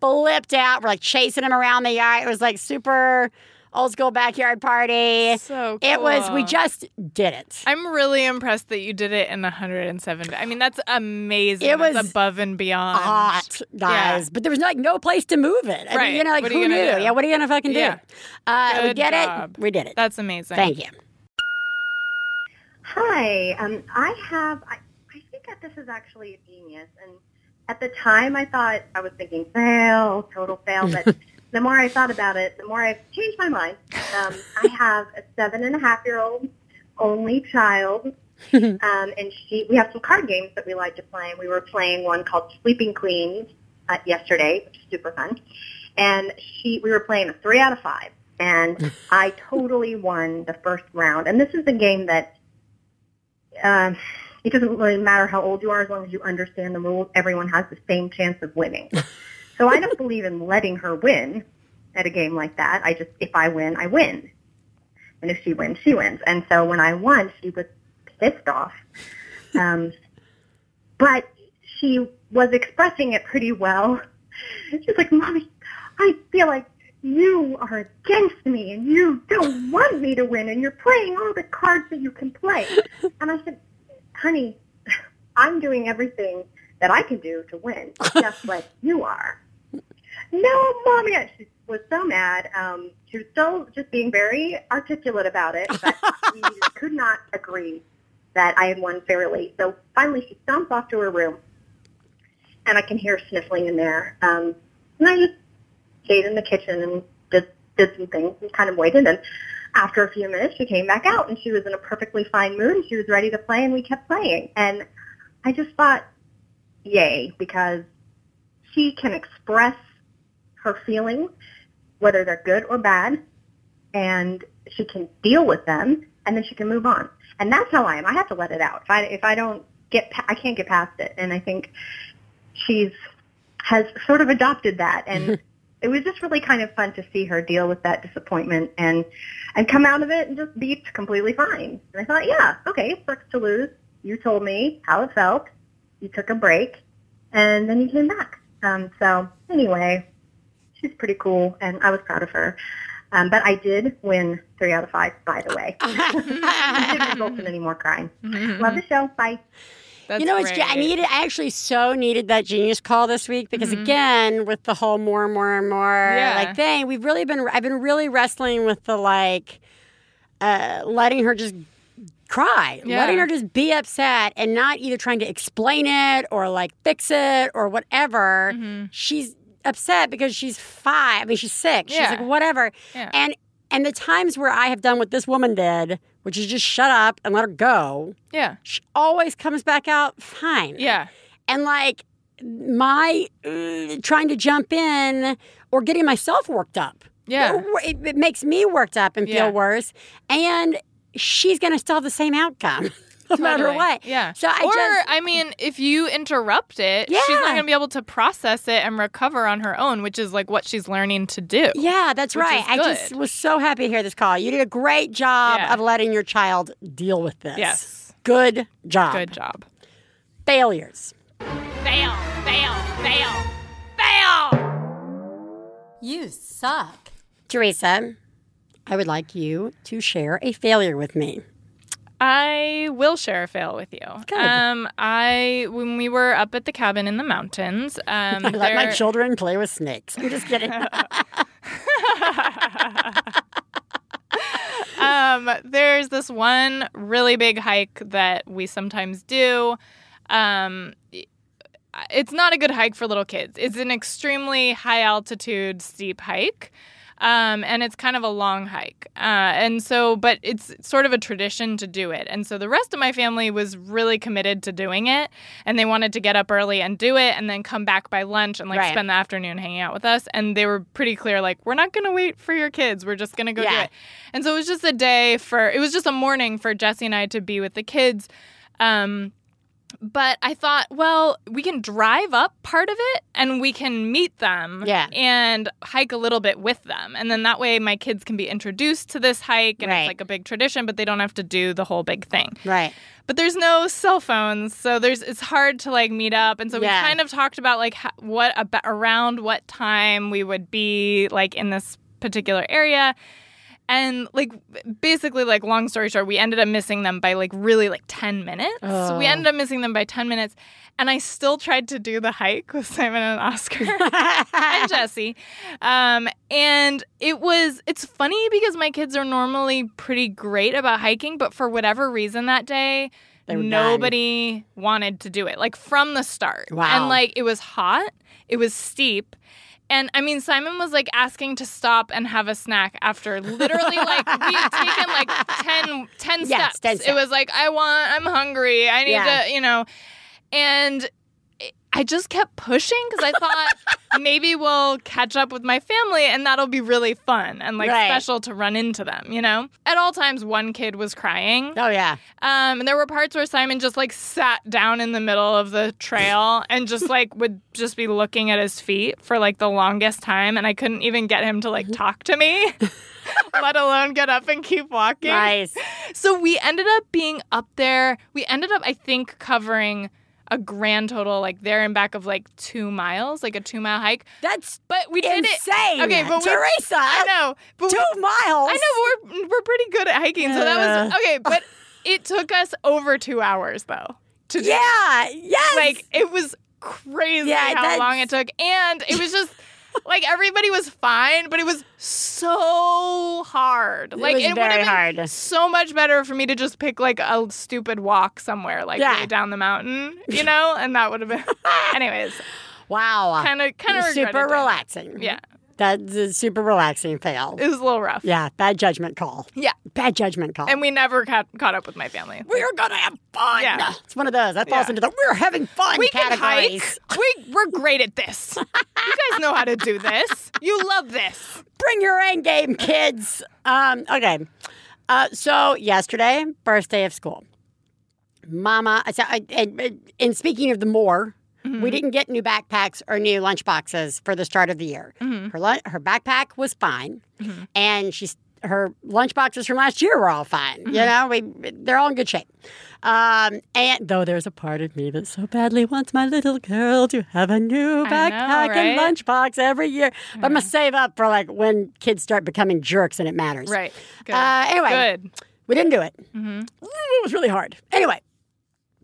flipped out. We're like chasing him around the yard. It was like super old school backyard party. So cool. It was, we just did it. I'm really impressed that you did it in 107. I mean, that's amazing. It That's was above and beyond. Hot, guys. But there was like no place to move it. I Right. mean, you know, like What who knew? do? Yeah, what are you going to fucking do? Yeah. Uh, we Good did job. it. We did it. That's amazing. Thank you. Hi. Um, I have. I, I think that this is actually a genius. And at the time, I thought I was thinking fail, total fail. But the more I thought about it, the more I've changed my mind. Um, I have a seven and a half year old only child. um, and she, we have some card games that we like to play. And we were playing one called Sleeping Queens uh, yesterday, which is super fun. And she, we were playing a three out of five. And I totally won the first round. And this is a game that um, it doesn't really matter how old you are as long as you understand the rules. Everyone has the same chance of winning. So I don't believe in letting her win at a game like that. I just, if I win, I win. And if she wins, she wins. And so when I won, she was pissed off. Um, but she was expressing it pretty well. She's like, Mommy, I feel like you are against me and you don't want me to win and you're playing all the cards that you can play. And I said, honey, I'm doing everything that I can do to win, just like you are. No, Mommy. She was so mad. Um, she was still just being very articulate about it, but we could not agree that I had won fairly. So finally she stomps off to her room and I can hear her sniffling in there. Um, and I just stayed in the kitchen and did, did some things and kind of waited. And after a few minutes, she came back out and she was in a perfectly fine mood and she was ready to play and we kept playing. And I just thought, yay, because she can express her feelings, whether they're good or bad, and she can deal with them and then she can move on. And that's how I am. I have to let it out. If I, if I don't get, pa- I can't get past it. And I think she's has sort of adopted that and it was just really kind of fun to see her deal with that disappointment and and come out of it and just be completely fine. And I thought, yeah, okay, it sucks to lose. You told me how it felt. You took a break and then you came back. Um, so anyway, she's pretty cool and I was proud of her. Um, but I did win three out of five, by the way. it didn't result in any more crying. Love the show. Bye. That's you know, it's. I needed. I actually so needed that genius call this week because again, with the whole more and more and more Yeah. like thing, we've really been. I've been really wrestling with the like, uh, letting her just cry, Yeah. letting her just be upset, and not either trying to explain it or like fix it or whatever. Mm-hmm. She's upset because she's five. I mean, she's six. She's Yeah. like whatever. Yeah. And and the times where I have done what this woman did, which is just shut up and let her go Yeah. she always comes back out fine. Yeah. And like my uh, trying to jump in or getting myself worked up. Yeah. It, it makes me worked up and feel Yeah. worse. And she's going to still have the same outcome no matter what. Yeah. So I or just. I mean, if you interrupt it, she's not going to be able to process it and recover on her own, which is like what she's learning to do. yeah, that's right. I just was so happy to hear this call. You did a great job Yeah. of letting your child deal with this. Yes. Good job. Good job. Failures. Fail. Fail. Fail. Fail. You suck. Theresa, I would like you to share a failure with me. I will share a fail with you. Good. Um, I when we were up at the cabin in the mountains, um, I let my children play with snakes. I'm just kidding. um, there's this one really big hike that we sometimes do. Um, it's not a good hike for little kids. It's an extremely high altitude, steep hike. Um, and it's kind of a long hike. Uh, and so, but it's sort of a tradition to do it. And so the rest of my family was really committed to doing it. And they wanted to get up early and do it and then come back by lunch and like Right. spend the afternoon hanging out with us. And they were pretty clear, like, we're not going to wait for your kids. We're just going to go do it. And so it was just a day for, it was just a morning for Jesse and I to be with the kids. Um, but I thought, well, we can drive up part of it and we can meet them Yeah. and hike a little bit with them. And then that way my kids can be introduced to this hike and Right. it's like a big tradition, but they don't have to do the whole big thing. Right. But there's no cell phones, so there's it's hard to like meet up. And so Yeah. we kind of talked about like what about around what time we would be like in this particular area. And like basically like long story short, we ended up missing them by like really like 10 minutes. So we Oh. ended up missing them by 10 minutes. And I still tried to do the hike with Simon and Oscar and Jesse. Um, and it was, it's funny because my kids are normally pretty great about hiking, but for whatever reason that day, They were done. nobody wanted to do it, like from the start. Wow. And like it was hot, it was steep. And I mean, Simon was like asking to stop and have a snack after literally like we had taken like 10, 10 Yes, steps. 10 It was like, I want, I'm hungry. I need Yeah. to, you know. And I just kept pushing because I thought maybe we'll catch up with my family and that'll be really fun and like Right. special to run into them, you know? At all times, one kid was crying. Oh yeah. Um, and there were parts where Simon just like sat down in the middle of the trail and just like would just be looking at his feet for like the longest time. And I couldn't even get him to like talk to me, let alone get up and keep walking. Nice. So we ended up being up there. We ended up, I think, covering a grand total like there and back of like two miles, like a two mile hike. That's But we did it. insane. Okay, but we- Theresa. I know. But we- Two miles. I know but we're we're pretty good at hiking, so that was okay. But it took us over two hours though. To do Yeah. Yes. like it was crazy Yeah, how long it took, and it was just like everybody was fine, but it was so hard. Like was it would have been so much better for me to just pick like a stupid walk somewhere, like Yeah. way down the mountain, you know, and that would have been. Anyways, wow. kind of kind of super relaxing. Yeah, That's a super relaxing fail. it was a little rough. Yeah, bad judgment call. Yeah. Bad judgment call. and we never caught, caught up with my family. we're gonna have fun. Yeah. It's one of those. That falls Yeah. into the we're having fun We can categories. hike. We we're great at this. you guys know how to do this. You love this. Bring your end game, kids. Um, okay. Uh, so yesterday, first day of school. Mama, and, and speaking of the more, we didn't get new backpacks or new lunch boxes for the start of the year. Her lun- her backpack was fine, and she's her lunch boxes from last year were all fine. You know, we they're all in good shape. Um, and though there's a part of me that so badly wants my little girl to have a new I know, backpack and lunchbox every year, but I'm gonna save up for like when kids start becoming jerks and it matters. Right. Good. Uh, anyway, Good. we didn't do it. Mm-hmm. It was really hard. Anyway,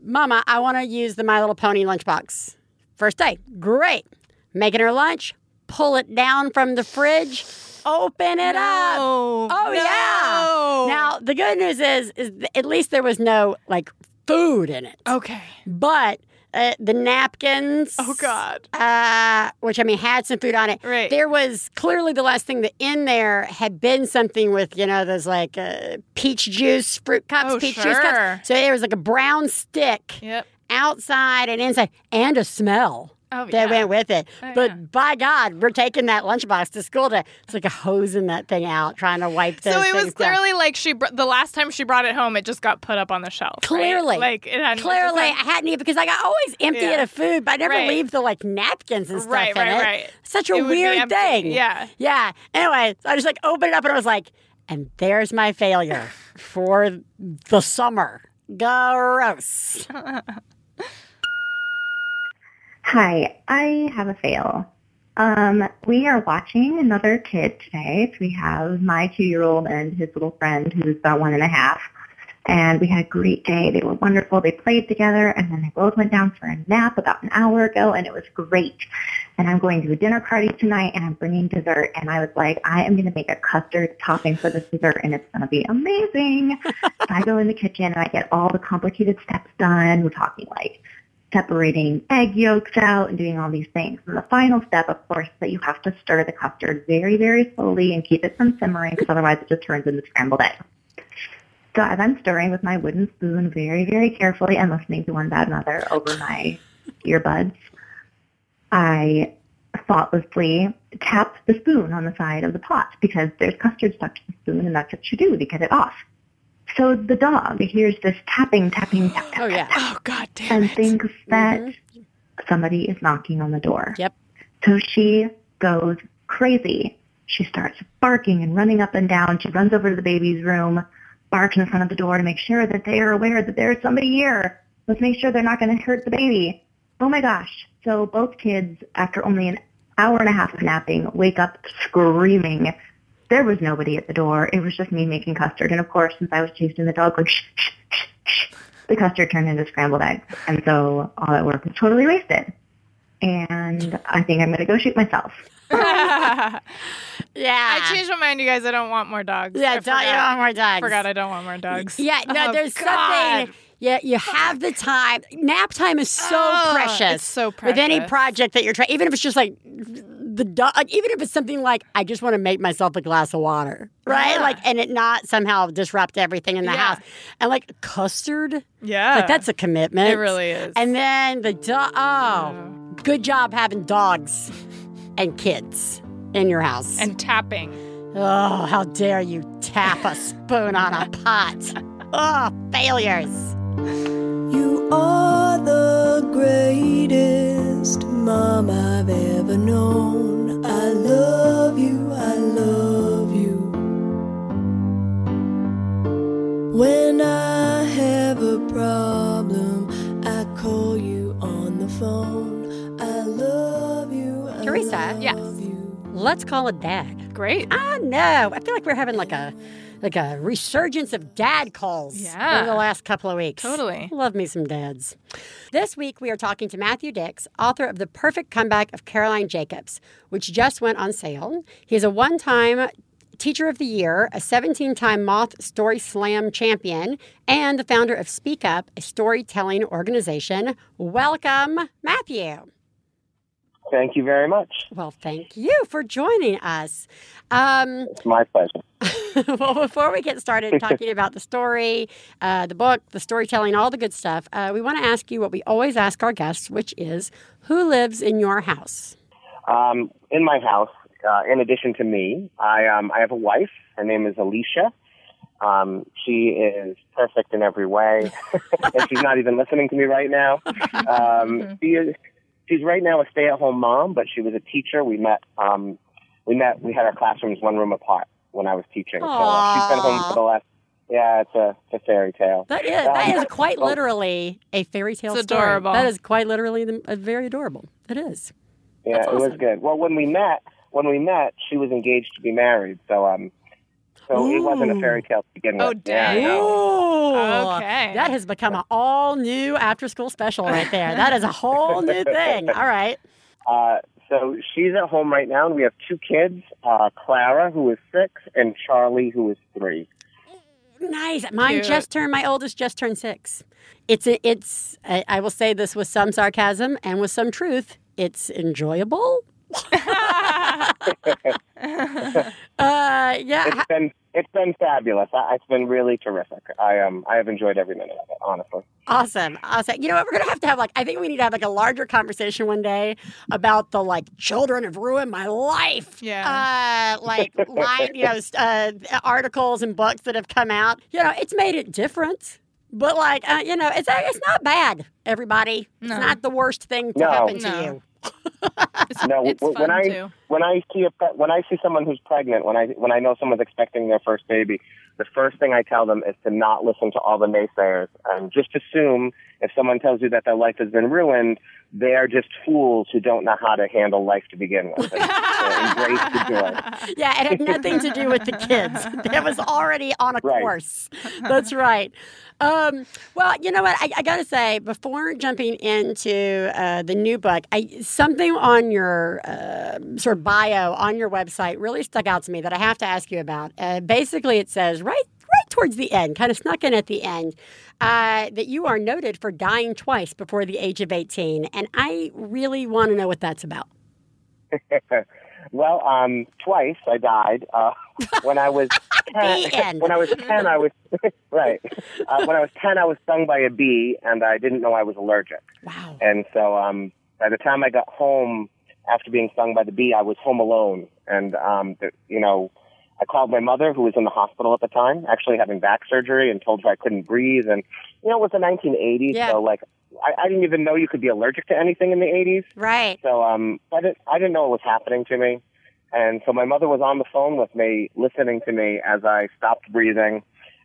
Mama, I want to use the My Little Pony lunchbox. First day, great. Making her lunch, pull it down from the fridge, open it up. Oh, Oh yeah. Now the good news is, is at least there was no like food in it. Okay. But uh, the napkins. Oh God. Uh, which I mean had some food on it. Right. There was clearly the last thing that in there had been something with you know those like uh, peach juice fruit cups, Oh, peach juice sure. cups. So there was like a brown stick Yep. outside and inside, and a smell. Oh That yeah. went with it, Oh, but yeah. by God, we're taking that lunchbox to school. To it's like a hosing that thing out, trying to wipe those so it was things down. clearly like she br- the last time she brought it home, it just got put up on the shelf. right? Clearly. like it had Clearly, I hadn't even because like I always empty Yeah. it of food, but I never Right. leave the like napkins and stuff Right, in right, it. right. Such a It weird thing. Yeah. yeah. Anyway, so I just like opened it up and I was like, and there's my failure for the summer. Gross. Hi, I have a fail. Um, we are watching another kid today. We have my two-year-old and his little friend who's about one and a half. And we had a great day. They were wonderful. They played together and then they both went down for a nap about an hour ago and it was great. And I'm going to a dinner party tonight and I'm bringing dessert. And I was like, I am going to make a custard topping for this dessert and it's going to be amazing. so I go in the kitchen and I get all the complicated steps done. We're talking like separating egg yolks out and doing all these things. And the final step, of course, is that you have to stir the custard very, very slowly and keep it from simmering because otherwise it just turns into scrambled eggs. So as I'm stirring with my wooden spoon very, very carefully and listening to One Bad Mother over my earbuds, I thoughtlessly tap the spoon on the side of the pot because there's custard stuck to the spoon and that's what you do to get it off. So the dog hears this tapping, tapping, tap, tap, Oh, yeah. Oh God damn and it. thinks that mm-hmm. somebody is knocking on the door. Yep. So she goes crazy. She starts barking and running up and down. She runs over to the baby's room, barks in front of the door to make sure that they are aware that there's somebody here. Let's make sure they're not going to hurt the baby. Oh my gosh. So both kids, after only an hour and a half of napping, wake up screaming. There was nobody at the door. It was just me making custard. And of course, since I was chasing the dog, like shh, shh, shh, shh, the custard turned into scrambled eggs. And so all that work was totally wasted. And I think I'm going to go shoot myself. Yeah. I changed my mind, you guys. I don't want more dogs. Yeah, I don't, you don't want more dogs. I Forgot I don't want more dogs. Yeah, no, Oh, there's God. something. Yeah, you have the time. Nap time is so Oh, precious. it's so With any project that you're trying, even if it's just like the dog, like, even if it's something like I just want to make myself a glass of water, right? Yeah. Like, and it not somehow disrupt everything in the Yeah. house. And like custard, Yeah. like that's a commitment. It really is. And then the dog. Oh, good job having dogs and kids in your house. and tapping. Oh, how dare you tap a spoon on a pot? Oh, failures. You are the greatest mom I've ever known. I love you, I love you. When I have a problem, I call you on the phone. I love you. I Theresa, love yes. you. Let's call it dad. Great. Ah, no. I feel like we're having like a like a resurgence of dad calls Yeah. over the last couple of weeks. Totally. Love me some dads. This week we are talking to Matthew Dicks, author of The Perfect Comeback of Caroline Jacobs, which just went on sale. He's a one-time Teacher of the Year, a 17 time Moth Story Slam champion, and the founder of Speak Up, a storytelling organization. Welcome, Matthew. Thank you very much. Well, thank you for joining us. Um, It's my pleasure. well, before we get started talking about the story, uh, the book, the storytelling, all the good stuff, uh, we want to ask you what we always ask our guests, which is who lives in your house? Um, in my house, uh, in addition to me, I um, I have a wife. Her name is Elysha. Um, she is perfect in every way, and she's not even listening to me right now. Um, she is. She's right now a stay-at-home mom, but she was a teacher. We met. Um, we met. We had our classrooms one room apart when I was teaching. So uh, she's been home for the last. Yeah, it's a, it's a fairy tale. That is, Um, is quite literally a fairy tale It's story. adorable. That is quite literally the, uh, very adorable. It is. Yeah, That's it was good. Well, when we met, when we met, she was engaged to be married. So, um, so it wasn't a fairy tale to begin with. Oh, Yeah, dang. no. Ooh, Okay. That has become an all new after school special right there. That is a whole new thing. All right. Uh, so she's at home right now, and we have two kids: uh, Clara, who is six, and Charlie, who is three. Nice. Mine Cute. just turned. My oldest just turned six. It's it's. I, I will say this with some sarcasm and with some truth. It's enjoyable. uh, yeah. It's been it's been fabulous. I, it's been really terrific. I um I have enjoyed every minute of it, honestly. Awesome. Awesome. You know what? We're gonna have to have like I think we need to have like a larger conversation one day about the like children have ruined my life. Yeah. Uh, like line, you know, uh, articles and books that have come out. You know, it's made it different. But like, uh, you know, it's it's not bad. Everybody, it's not the worst thing to No. happen to No. you. It's, No, it's when I too. when I see a when I see someone who's pregnant, when I when I know someone's expecting their first baby, the first thing I tell them is to not listen to all the naysayers and just assume if someone tells you that their life has been ruined, they are just fools who don't know how to handle life to begin with. And, uh, embrace the joy. Yeah, it had nothing to do with the kids. It was already on a Right. course. That's right. Um, well, you know what? I, I got to say, before jumping into uh, the new book, I, something on your uh, sort of bio on your website really stuck out to me that I have to ask you about. Uh, basically, it says right, right towards the end, kind of snuck in at the end, uh, that you are noted for dying twice before the age of 18. And I really want to know what that's about. well, um, twice I died. Uh, when I was 10, when I was ten, I was right. Uh, when I was ten, I was stung by a bee, and I didn't know I was allergic. Wow. And so, um, by the time I got home after being stung by the bee, I was home alone, and um, the, you know, I called my mother, who was in the hospital at the time, actually having back surgery, and told her I couldn't breathe. And you know, it was the 1980s, Yeah. so like, I, I didn't even know you could be allergic to anything in the 80s. Right. So um, I didn't I didn't know what was happening to me, and so my mother was on the phone with me, listening to me as I stopped breathing,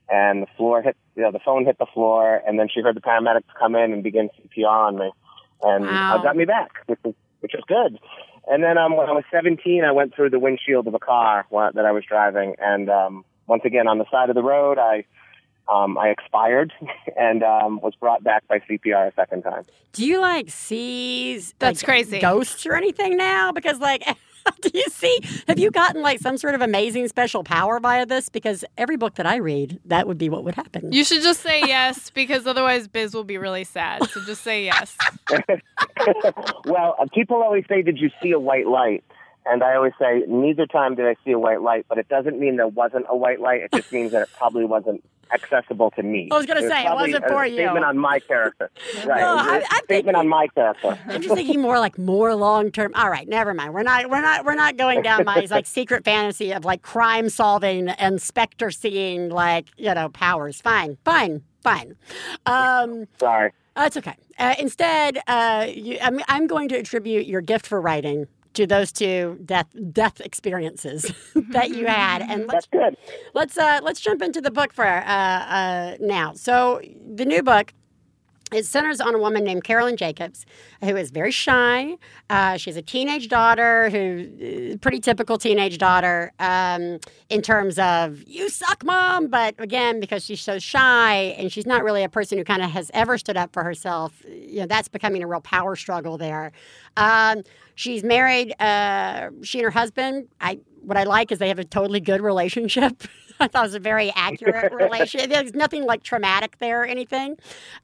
and the floor hit you know the phone hit the floor, and then she heard the paramedics come in and begin CPR on me, and Wow. uh, got me back, which was which was good. And then um, when I was 17, I went through the windshield of a car that I was driving, and um, once again on the side of the road, I um, I expired and um, was brought back by CPR a second time. Do you like see That's like, crazy. ghosts or anything now? Because like, do you see? Have you gotten like some sort of amazing special power via this? Because every book that I read, that would be what would happen. You should just say yes because otherwise Biz will be really sad. So just say yes. well, uh, people always say, "Did you see a white light?" And I always say, "Neither time did I see a white light." But it doesn't mean there wasn't a white light. It just means that it probably wasn't accessible to me. I was gonna It say, it wasn't for you. Statement on my character, right? No, It was a I- I'm statement on my character. I'm just thinking more like more long term. All right, never mind. We're not we're not we're not going down my like secret fantasy of like crime solving and specter seeing like you know powers. Fine, fine, fine. Um, Sorry. that's okay. Uh, instead, uh, you, I'm I'm going to attribute your gift for writing to those two death death experiences that you had, and let's That's good. let's uh, let's jump into the book for uh, uh, now. So the new book. It centers on a woman named Caroline Jacobs, who is very shy. Uh, she has a teenage daughter, who uh, pretty typical teenage daughter um, in terms of "you suck, mom." But again, because she's so shy and she's not really a person who kind of has ever stood up for herself, you know, that's becoming a real power struggle there. Um, she's married. Uh, she and her husband. I what I like is they have a totally good relationship. I thought it was a very accurate relation. There's nothing like traumatic there or anything.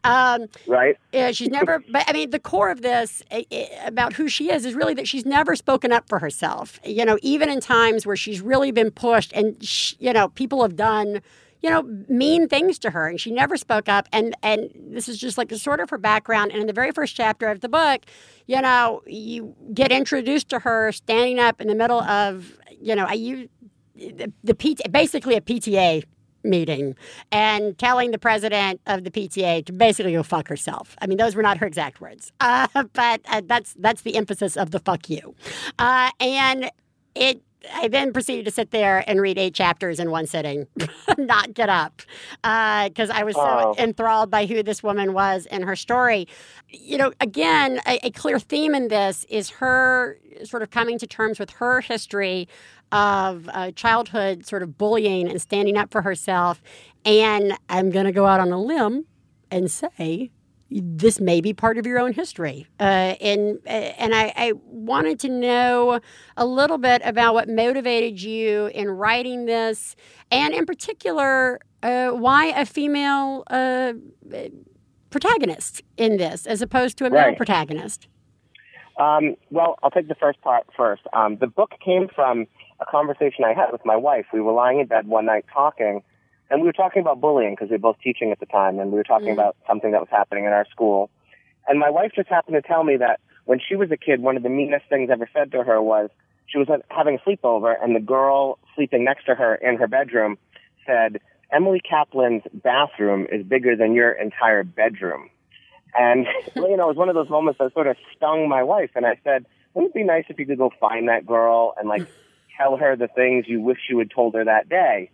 Um, Right. yeah, she's never. But I mean, the core of this eh, eh, about who she is is really that she's never spoken up for herself. You know, even in times where she's really been pushed, and sh you know, people have done. You know, mean things to her, and she never spoke up. And and this is just like a sort of her background. And in the very first chapter of the book, you know, you get introduced to her standing up in the middle of, you know, I you the, the PT, basically a PTA meeting and telling the president of the PTA to basically go fuck herself. I mean, those were not her exact words, uh, but uh, that's that's the emphasis of the fuck you. Uh, and it. I then proceeded to sit there and read eight chapters in one sitting, not get up, because I was so Oh. enthralled by who this woman was and her story. You know, again, a, a clear theme in this is her sort of coming to terms with her history of uh, childhood sort of bullying and standing up for herself. And I'm going to go out on a limb and say this may be part of your own history. Uh, and uh, and I, I wanted to know a little bit about what motivated you in writing this, and in particular, uh, why a female uh, protagonist in this as opposed to a male Right. protagonist. Um, well, I'll take the first part first. Um, the book came from a conversation I had with my wife. We were lying in bed one night talking, and we were talking about bullying because we were both teaching at the time, and we were talking mm. about something that was happening in our school. And my wife just happened to tell me that when she was a kid, one of the meanest things ever said to her was she was having a sleepover, and the girl sleeping next to her in her bedroom said, Emily Kaplan's bathroom is bigger than your entire bedroom. And, you know, it was one of those moments that sort of stung my wife. And I said, wouldn't it be nice if you could go find that girl and, like, tell her the things you wish you had told her that day?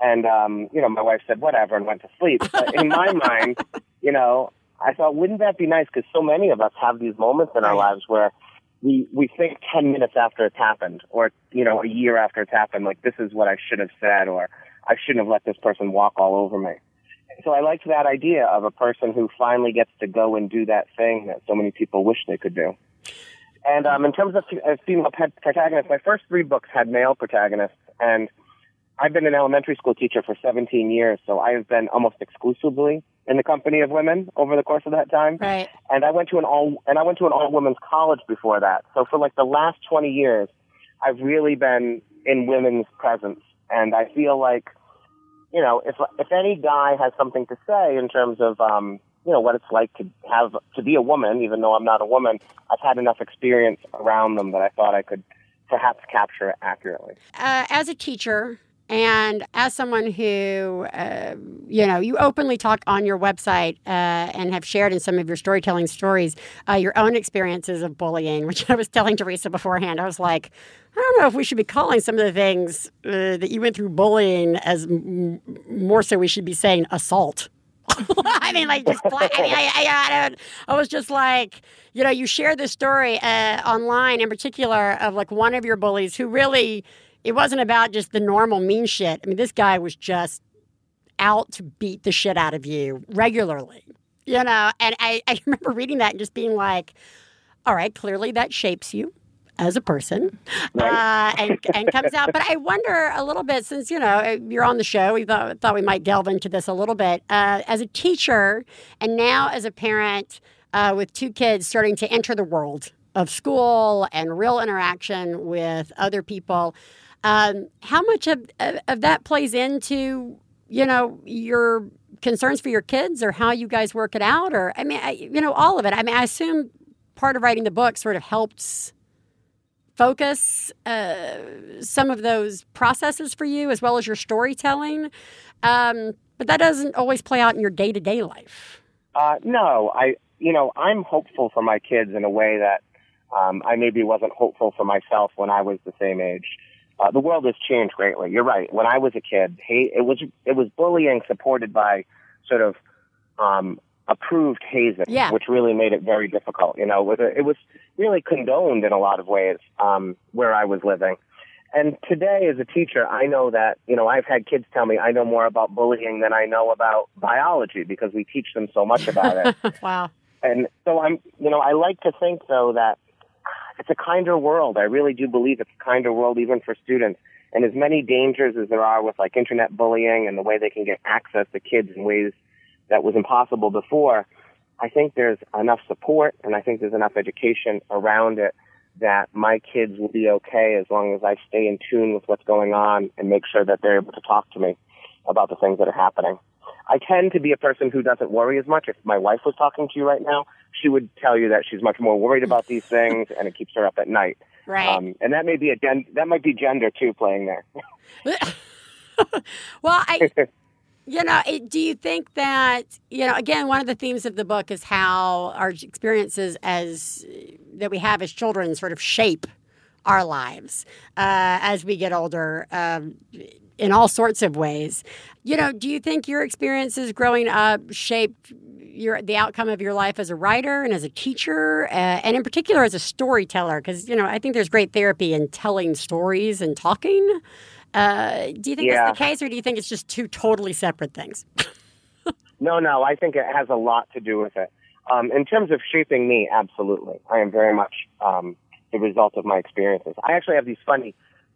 And, um, you know, my wife said, whatever, and went to sleep. But in my mind, you know, I thought, wouldn't that be nice? Because so many of us have these moments in our lives where we, we think 10 minutes after it's happened or, you know, a year after it's happened, like, this is what I should have said or I shouldn't have let this person walk all over me so I liked that idea of a person who finally gets to go and do that thing that so many people wish they could do. And um, in terms of uh, female pet protagonists, my first three books had male protagonists, and I've been an elementary school teacher for 17 years, so I have been almost exclusively in the company of women over the course of that time. Right. And I went to an all and I went to an all women's college before that. So for like the last 20 years, I've really been in women's presence, and I feel like, you know, if if any guy has something to say in terms of um, you know what it's like to have to be a woman, even though I'm not a woman, I've had enough experience around them that I thought I could perhaps capture it accurately. Uh, as a teacher, and as someone who, uh, you know, you openly talk on your website uh, and have shared in some of your storytelling stories uh, your own experiences of bullying, which I was telling Theresa beforehand. I was like, I don't know if we should be calling some of the things uh, that you went through bullying as m- more so we should be saying assault. I mean, like, just, I mean, I, I, I, I, was just like, you know, you share this story uh, online in particular of like one of your bullies who really it wasn't about just the normal mean shit. I mean, this guy was just out to beat the shit out of you regularly, you know? And I, I remember reading that and just being like, all right, clearly that shapes you as a person right. uh, and, and comes out. But I wonder a little bit, since, you know, you're on the show, we thought, thought we might delve into this a little bit. Uh, as a teacher and now as a parent uh, with two kids starting to enter the world of school and real interaction with other people, um, how much of, of that plays into, you know, your concerns for your kids or how you guys work it out? Or, I mean, I, you know, all of it. I mean, I assume part of writing the book sort of helps focus uh, some of those processes for you as well as your storytelling. Um, but that doesn't always play out in your day to day life. Uh, no, I, you know, I'm hopeful for my kids in a way that um, I maybe wasn't hopeful for myself when I was the same age. Uh, the world has changed greatly. You're right. When I was a kid, it was it was bullying supported by sort of um, approved hazing, yeah. which really made it very difficult. You know, it was, it was really condoned in a lot of ways um, where I was living. And today, as a teacher, I know that you know I've had kids tell me I know more about bullying than I know about biology because we teach them so much about it. wow. And so I'm, you know, I like to think though that it's a kinder world. I really do believe it's a kinder world even for students. And as many dangers as there are with like internet bullying and the way they can get access to kids in ways that was impossible before, I think there's enough support and I think there's enough education around it that my kids will be okay as long as I stay in tune with what's going on and make sure that they're able to talk to me about the things that are happening. I tend to be a person who doesn't worry as much. If my wife was talking to you right now, she would tell you that she's much more worried about these things and it keeps her up at night. Right. Um, and that may be a gen- that might be gender too playing there. well, I, you know, it, do you think that you know? Again, one of the themes of the book is how our experiences as that we have as children sort of shape our lives uh, as we get older. Um, in all sorts of ways. You know, do you think your experiences growing up shaped your the outcome of your life as a writer and as a teacher, uh, and in particular as a storyteller? Because you know, I think there's great therapy in telling stories and talking. Uh, do you think yeah. that's the case, or do you think it's just two totally separate things? no, no, I think it has a lot to do with it. Um, in terms of shaping me, absolutely, I am very much um, the result of my experiences. I actually have these funny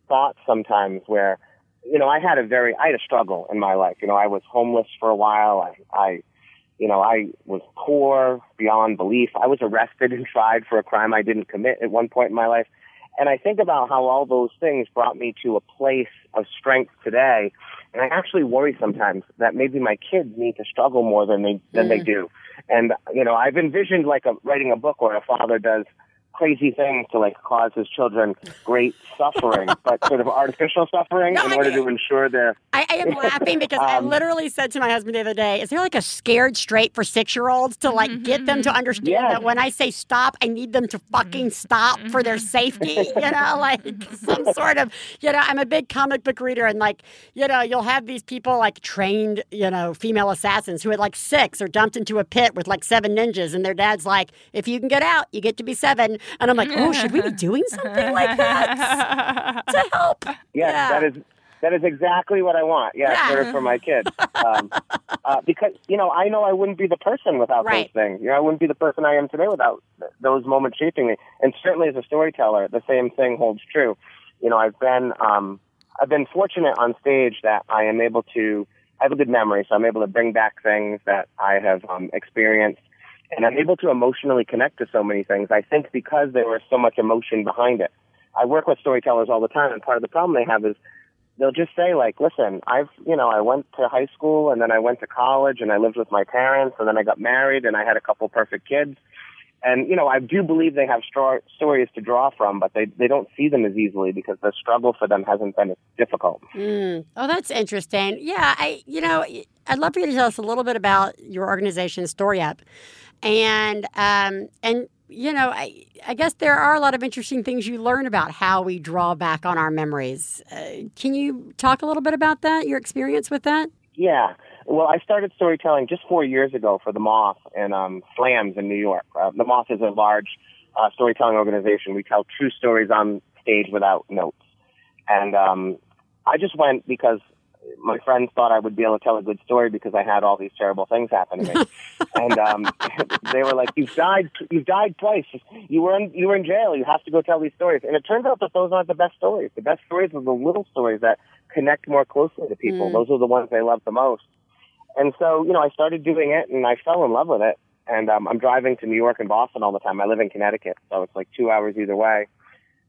thoughts sometimes where you know, I had a very, I had a struggle in my life. You know, I was homeless for a while. I, I, you know, I was poor beyond belief. I was arrested and tried for a crime I didn't commit at one point in my life. And I think about how all those things brought me to a place of strength today. And I actually worry sometimes that maybe my kids need to struggle more than they, than mm. they do. And, you know, I've envisioned like a, writing a book where a father does crazy things to like cause his children great suffering, but sort of artificial suffering no, in order I, to ensure their. I, I am laughing because um, I literally said to my husband the other day, "Is there like a scared straight for six year olds to like get them to mm-hmm. understand yes. that when I say stop, I need them to fucking mm-hmm. stop for their mm-hmm. safety? You know, like some sort of you know. I'm a big comic book reader, and like you know, you'll have these people like trained you know female assassins who at like six are dumped into a pit with like seven ninjas, and their dad's like, "If you can get out, you get to be seven. And I'm like, oh, should we be doing something like that to help? Yes, yeah. that is that is exactly what I want. Yes, Yeah. for, for my kids. Um, uh, because you know, I know I wouldn't be the person without Right. those things. You know, I wouldn't be the person I am today without th- those moments shaping me. And certainly as a storyteller, the same thing holds true. You know, I've been um, I've been fortunate on stage that I am able to I have a good memory, so I'm able to bring back things that I have um, experienced, and I'm able to emotionally connect to so many things. I think because there was so much emotion behind it. I work with storytellers all the time, and part of the problem they have is they'll just say like, "Listen, I've you know I went to high school, and then I went to college, and I lived with my parents, and then I got married, and I had a couple perfect kids." And you know, I do believe they have stories to draw from, but they they don't see them as easily because the struggle for them hasn't been as difficult. Mm. Oh, that's interesting. Yeah, I you know I'd love for you to tell us a little bit about your organization, Story Up, and um and you know I I guess there are a lot of interesting things you learn about how we draw back on our memories. Uh, can you talk a little bit about that? Your experience with that? Yeah. Well, I started storytelling just four years ago for the Moth and um, Slams in New York. Uh, the Moth is a large uh, storytelling organization. We tell true stories on stage without notes. And um, I just went because my friends thought I would be able to tell a good story because I had all these terrible things happen to me. and um, they were like, "You've died. You've died twice. You were in you were in jail. You have to go tell these stories." And it turns out that those aren't the best stories. The best stories are the little stories that connect more closely to people. Mm. Those are the ones they love the most. And so, you know, I started doing it and I fell in love with it. And um, I'm driving to New York and Boston all the time. I live in Connecticut, so it's like two hours either way.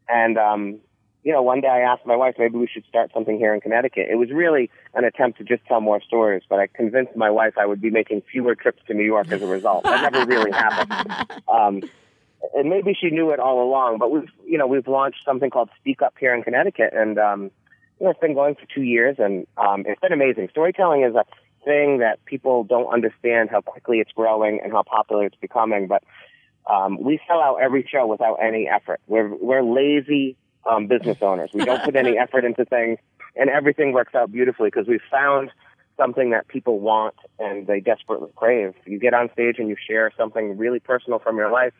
And, um, you know, one day I asked my wife, maybe we should start something here in Connecticut. It was really an attempt to just tell more stories, but I convinced my wife I would be making fewer trips to New York as a result. That never really happened. Um, and maybe she knew it all along, but we've, you know, we've launched something called Speak Up here in Connecticut, and um, you know, it's been going for two years, and um, it's been amazing. Storytelling is a thing that people don't understand how quickly it's growing and how popular it's becoming. But um, we sell out every show without any effort. We're we're lazy um, business owners. We don't put any effort into things, and everything works out beautifully because we've found something that people want and they desperately crave. You get on stage and you share something really personal from your life,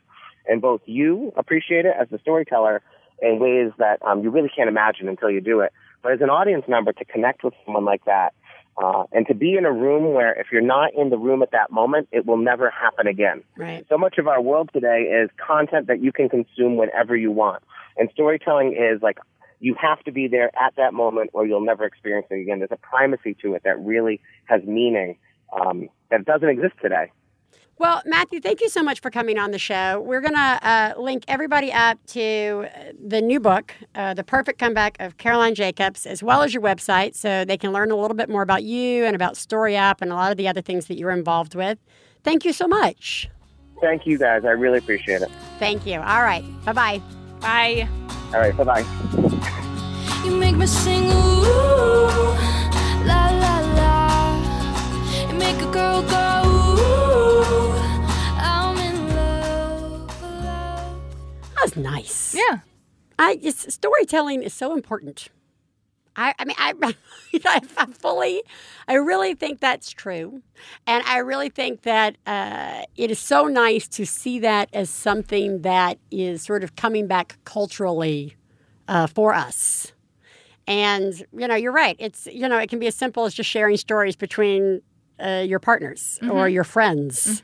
and both you appreciate it as the storyteller in ways that um, you really can't imagine until you do it. But as an audience member, to connect with someone like that uh, and to be in a room where if you're not in the room at that moment, it will never happen again. Right. So much of our world today is content that you can consume whenever you want. And storytelling is like you have to be there at that moment or you'll never experience it again. There's a primacy to it that really has meaning um, that doesn't exist today. Well, Matthew, thank you so much for coming on the show. We're going to uh, link everybody up to uh, the new book, uh, The Perfect Comeback of Caroline Jacobs, as well as your website, so they can learn a little bit more about you and about Story Up and a lot of the other things that you're involved with. Thank you so much. Thank you guys. I really appreciate it. Thank you. All right. Bye bye. Bye. All right. Bye bye. You make me sing ooh, la la la. You make a girl go ooh, was nice. Yeah. I just storytelling is so important. I, I mean, I, I fully, I really think that's true, and I really think that uh, it is so nice to see that as something that is sort of coming back culturally uh, for us. And you know, you're right. It's you know, it can be as simple as just sharing stories between uh, your partners or your friends.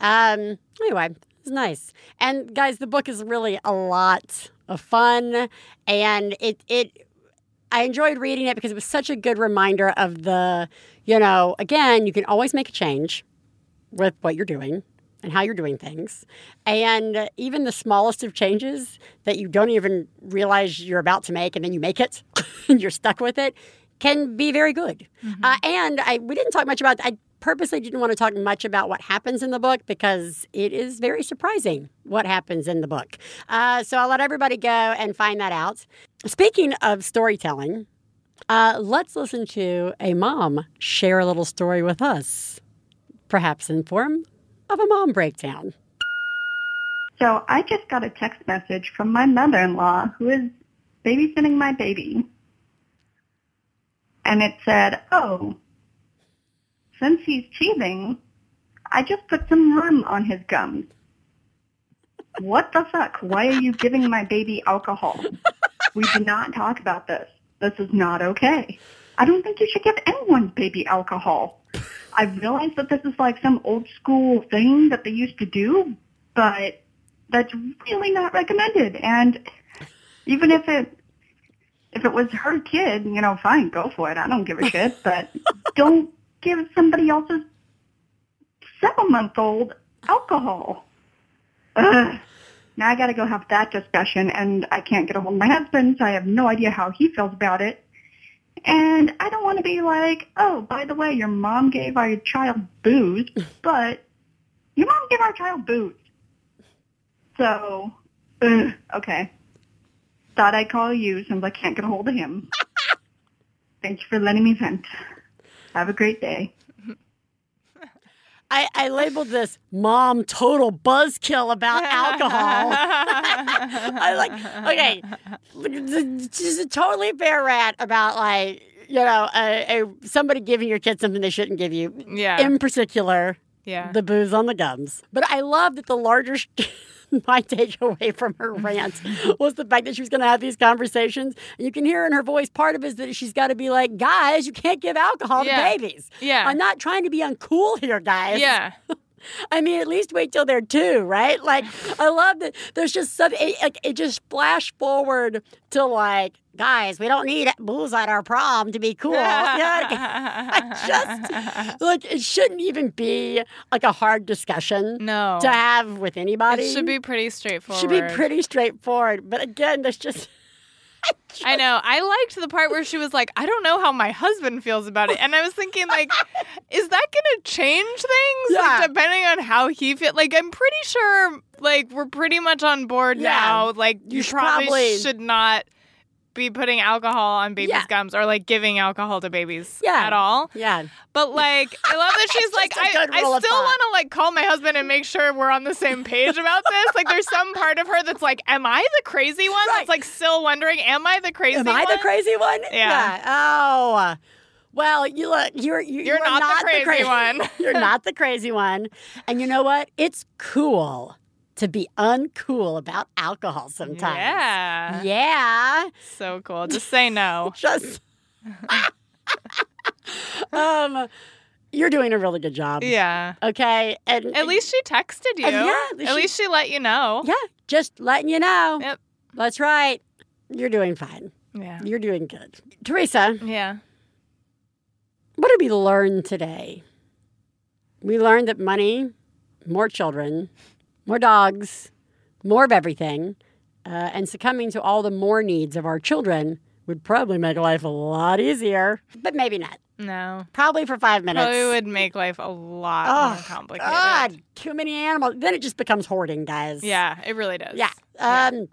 Um, anyway, nice. And guys, the book is really a lot of fun, and it it. I enjoyed reading it because it was such a good reminder of the, you know, again, you can always make a change with what you're doing and how you're doing things. And even the smallest of changes that you don't even realize you're about to make and then you make it and you're stuck with it can be very good. Uh, and I we didn't talk much about I purposely didn't want to talk much about what happens in the book because it is very surprising what happens in the book. Uh, so I'll let everybody go and find that out. Speaking of storytelling, uh, let's listen to a mom share a little story with us, perhaps in form of a mom breakdown. So I just got a text message from my mother-in-law who is babysitting my baby. And it said, oh, since he's teething, I just put some rum on his gums. What the fuck? Why are you giving my baby alcohol? We do not talk about this. This is not okay. I don't think you should give anyone's baby alcohol. I realize that this is like some old school thing that they used to do, but that's really not recommended. And even if it If it was her kid, you know, fine, go for it. I don't give a shit. But don't give somebody else's seven-month-old alcohol. Ugh. Now I got to go have that discussion, and I can't get a hold of my husband, so I have no idea how he feels about it. And I don't want to be like, oh, by the way, your mom gave our child booze, but your mom gave our child booze. So, ugh, okay. Thought I'd call you since I can't get a hold of him. Thank you for letting me vent. Have a great day. I, I labeled this mom total buzzkill about alcohol. I like okay, just a totally fair rant about like you know a, a somebody giving your kid something they shouldn't give you. Yeah. In particular, Yeah. the booze on the gums. But I love that the larger. My takeaway from her rant was the fact that she was going to have these conversations. And you can hear in her voice part of it is that she's got to be like, guys, you can't give alcohol Yeah. to babies. Yeah. I'm not trying to be uncool here, guys. yeah. I mean, at least wait till they're two, right? Like, I love that there's just some, it, like, it just flash forward to like, guys, we don't need booze at our prom to be cool. I just, like, it shouldn't even be like a hard discussion No. to have with anybody. It should be pretty straightforward. Should be pretty straightforward. But again, there's just, I know. I liked the part where she was like, I don't know how my husband feels about it. And I was thinking, like, is that going to change things? Yeah. Like, depending on how he feels. Like, I'm pretty sure, like, we're pretty much on board Yeah. now. Like, You you, should probably, probably- should not be putting alcohol on babies' Yeah. gums or, like, giving alcohol to babies Yeah. at all. yeah. But, like, I love that she's like, I, I still want to, like, call my husband and make sure we're on the same page about this. Like, there's some part of her that's like, am I the crazy one Right. that's, like, still wondering, am I the crazy one? Am I the crazy one? Yeah. Oh. Well, you look. You're you, You're you are not the crazy cra- one. you're not the crazy one. And you know what? It's cool to be uncool about alcohol sometimes. Yeah. Yeah. So cool. Just say no. Just. um, you're doing a really good job. Yeah. Okay. And At least she texted you. Yeah, at At she- least she let you know. yeah, just letting you know. Yep. That's right. You're doing fine. Yeah. You're doing good. Theresa, Yeah. what did we learn today? We learned that money, more children, more dogs, more of everything, uh, and succumbing to all the more needs of our children would probably make life a lot easier, but maybe not. No. Probably for five minutes. Probably would make life a lot Oh, more complicated. God, too many animals. Then it just becomes hoarding, guys. Yeah, it really does. Yeah. Um,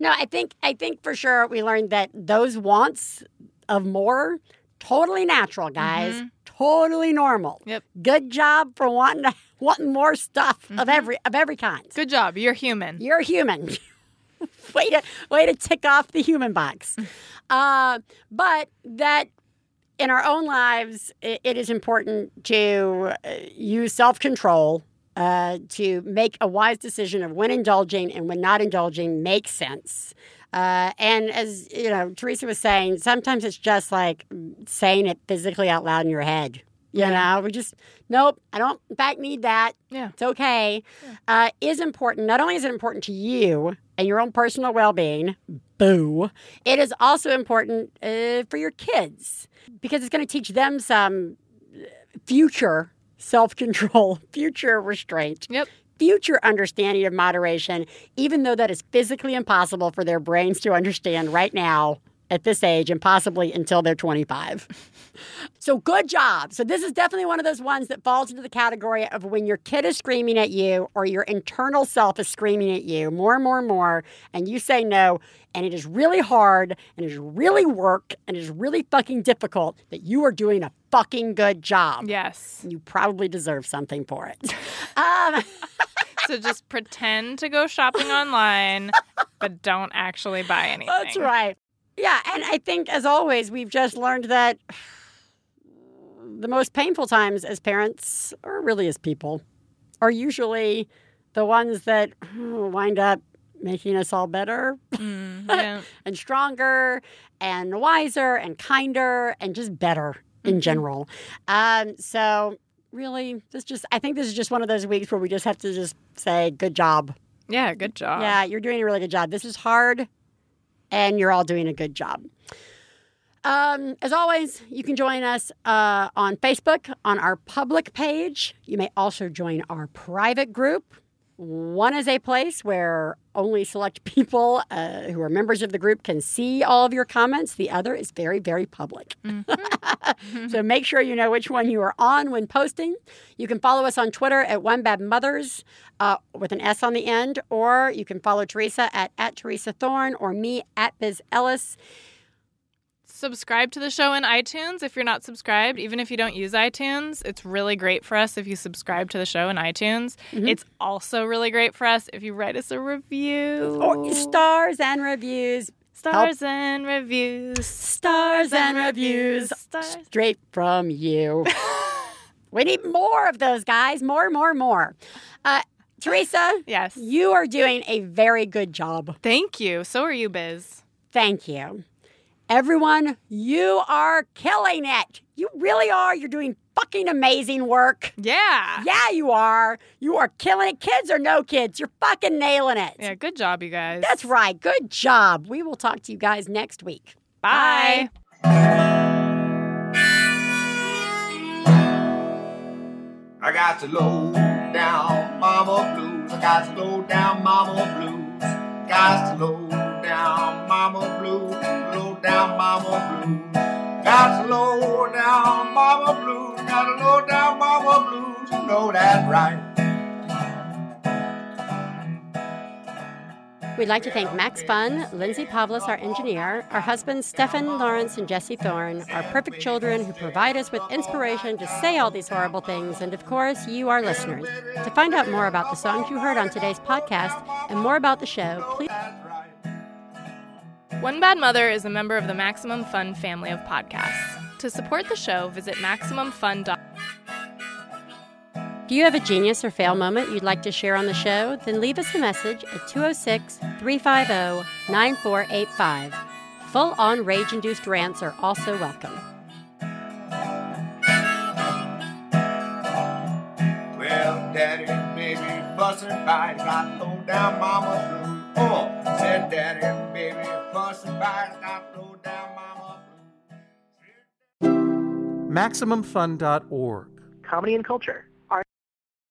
No, I think I think for sure we learned that those wants of more totally natural, guys. Totally normal. Mm-hmm. Yep. Good job for wanting to, wanting more stuff of every of every kind. Good job. You're human. You're human. way to way to tick off the human box. Uh, but that in our own lives, it, it is important to uh, use self control uh, to make a wise decision of when indulging and when not indulging makes sense. Uh, and as you know, Theresa was saying, sometimes it's just like saying it physically out loud in your head. You know, we just nope. I don't, in fact, need that. Yeah. It's okay. Uh, is important. Not only is it important to you and your own personal well being, boo, it is also important uh, for your kids because it's going to teach them some uh, future self control, future restraint. Yep. Future understanding of moderation, even though that is physically impossible for their brains to understand right now at this age and possibly until they're 25. So good job. So this is definitely one of those ones that falls into the category of when your kid is screaming at you or your internal self is screaming at you more and more and more, and you say no, and it is really hard and it is really work and it is really fucking difficult that you are doing a fucking good job. Yes. You probably deserve something for it. um, So just pretend to go shopping online, but don't actually buy anything. That's right. Yeah, and I think as always, we've just learned that the most painful times as parents, or really as people, are usually the ones that oh, wind up making us all better Mm, yeah. and stronger and wiser and kinder and just better in general. Um, so really, this just I think this is just one of those weeks where we just have to just say good job. Yeah, good job. Yeah, you're doing a really good job. This is hard and you're all doing a good job. Um, as always, you can join us uh, on Facebook on our public page. You may also join our private group. One is a place where only select people uh, who are members of the group can see all of your comments. The other is very, very public. so make sure you know which one you are on when posting. You can follow us on Twitter at One Bad Mothers uh, with an S on the end, or you can follow Theresa at, at Theresa Thorn or me at Biz Ellis. Subscribe to the show in iTunes if you're not subscribed. Even if you don't use iTunes, it's really great for us if you subscribe to the show in iTunes. It's also really great for us if you write us a review. Or stars and reviews. Stars and reviews. Stars and reviews. Stars. Straight from you. we need more of those guys. More, more, more. Uh, Theresa, Yes. you are doing a very good job. Thank you. So are you, Biz. Thank you. Everyone, you are killing it. You really are. You're doing fucking amazing work. Yeah. Yeah, you are. You are killing it. Kids or no kids, you're fucking nailing it. Yeah, good job, you guys. That's right. Good job. We will talk to you guys next week. Bye. I got the low down mama blues. I got the low down mama blues. Got the low down mama blues. Low down mama blues. Got low down mama. Got low down mama blues. You know that right. We'd like to thank Max Fun, Lindsay Pavlis, our engineer, our husbands Stefan Lawrence and Jesse Thorn, our perfect children who provide us with inspiration to say all these horrible things, and of course, you, our listeners. To find out more about the songs you heard on today's podcast and more about the show, please. One Bad Mother is a member of the Maximum Fun family of podcasts. To support the show, visit MaximumFun.com. Do you have a genius or fail moment you'd like to share on the show? Then leave us a message at 206 350 9485. Full on rage induced rants are also welcome. Well, daddy and baby fussing fight. Got low down mama blues. Oh, said daddy and baby fussing fight. Got low down mama. MaximumFun.org. Comedy and culture.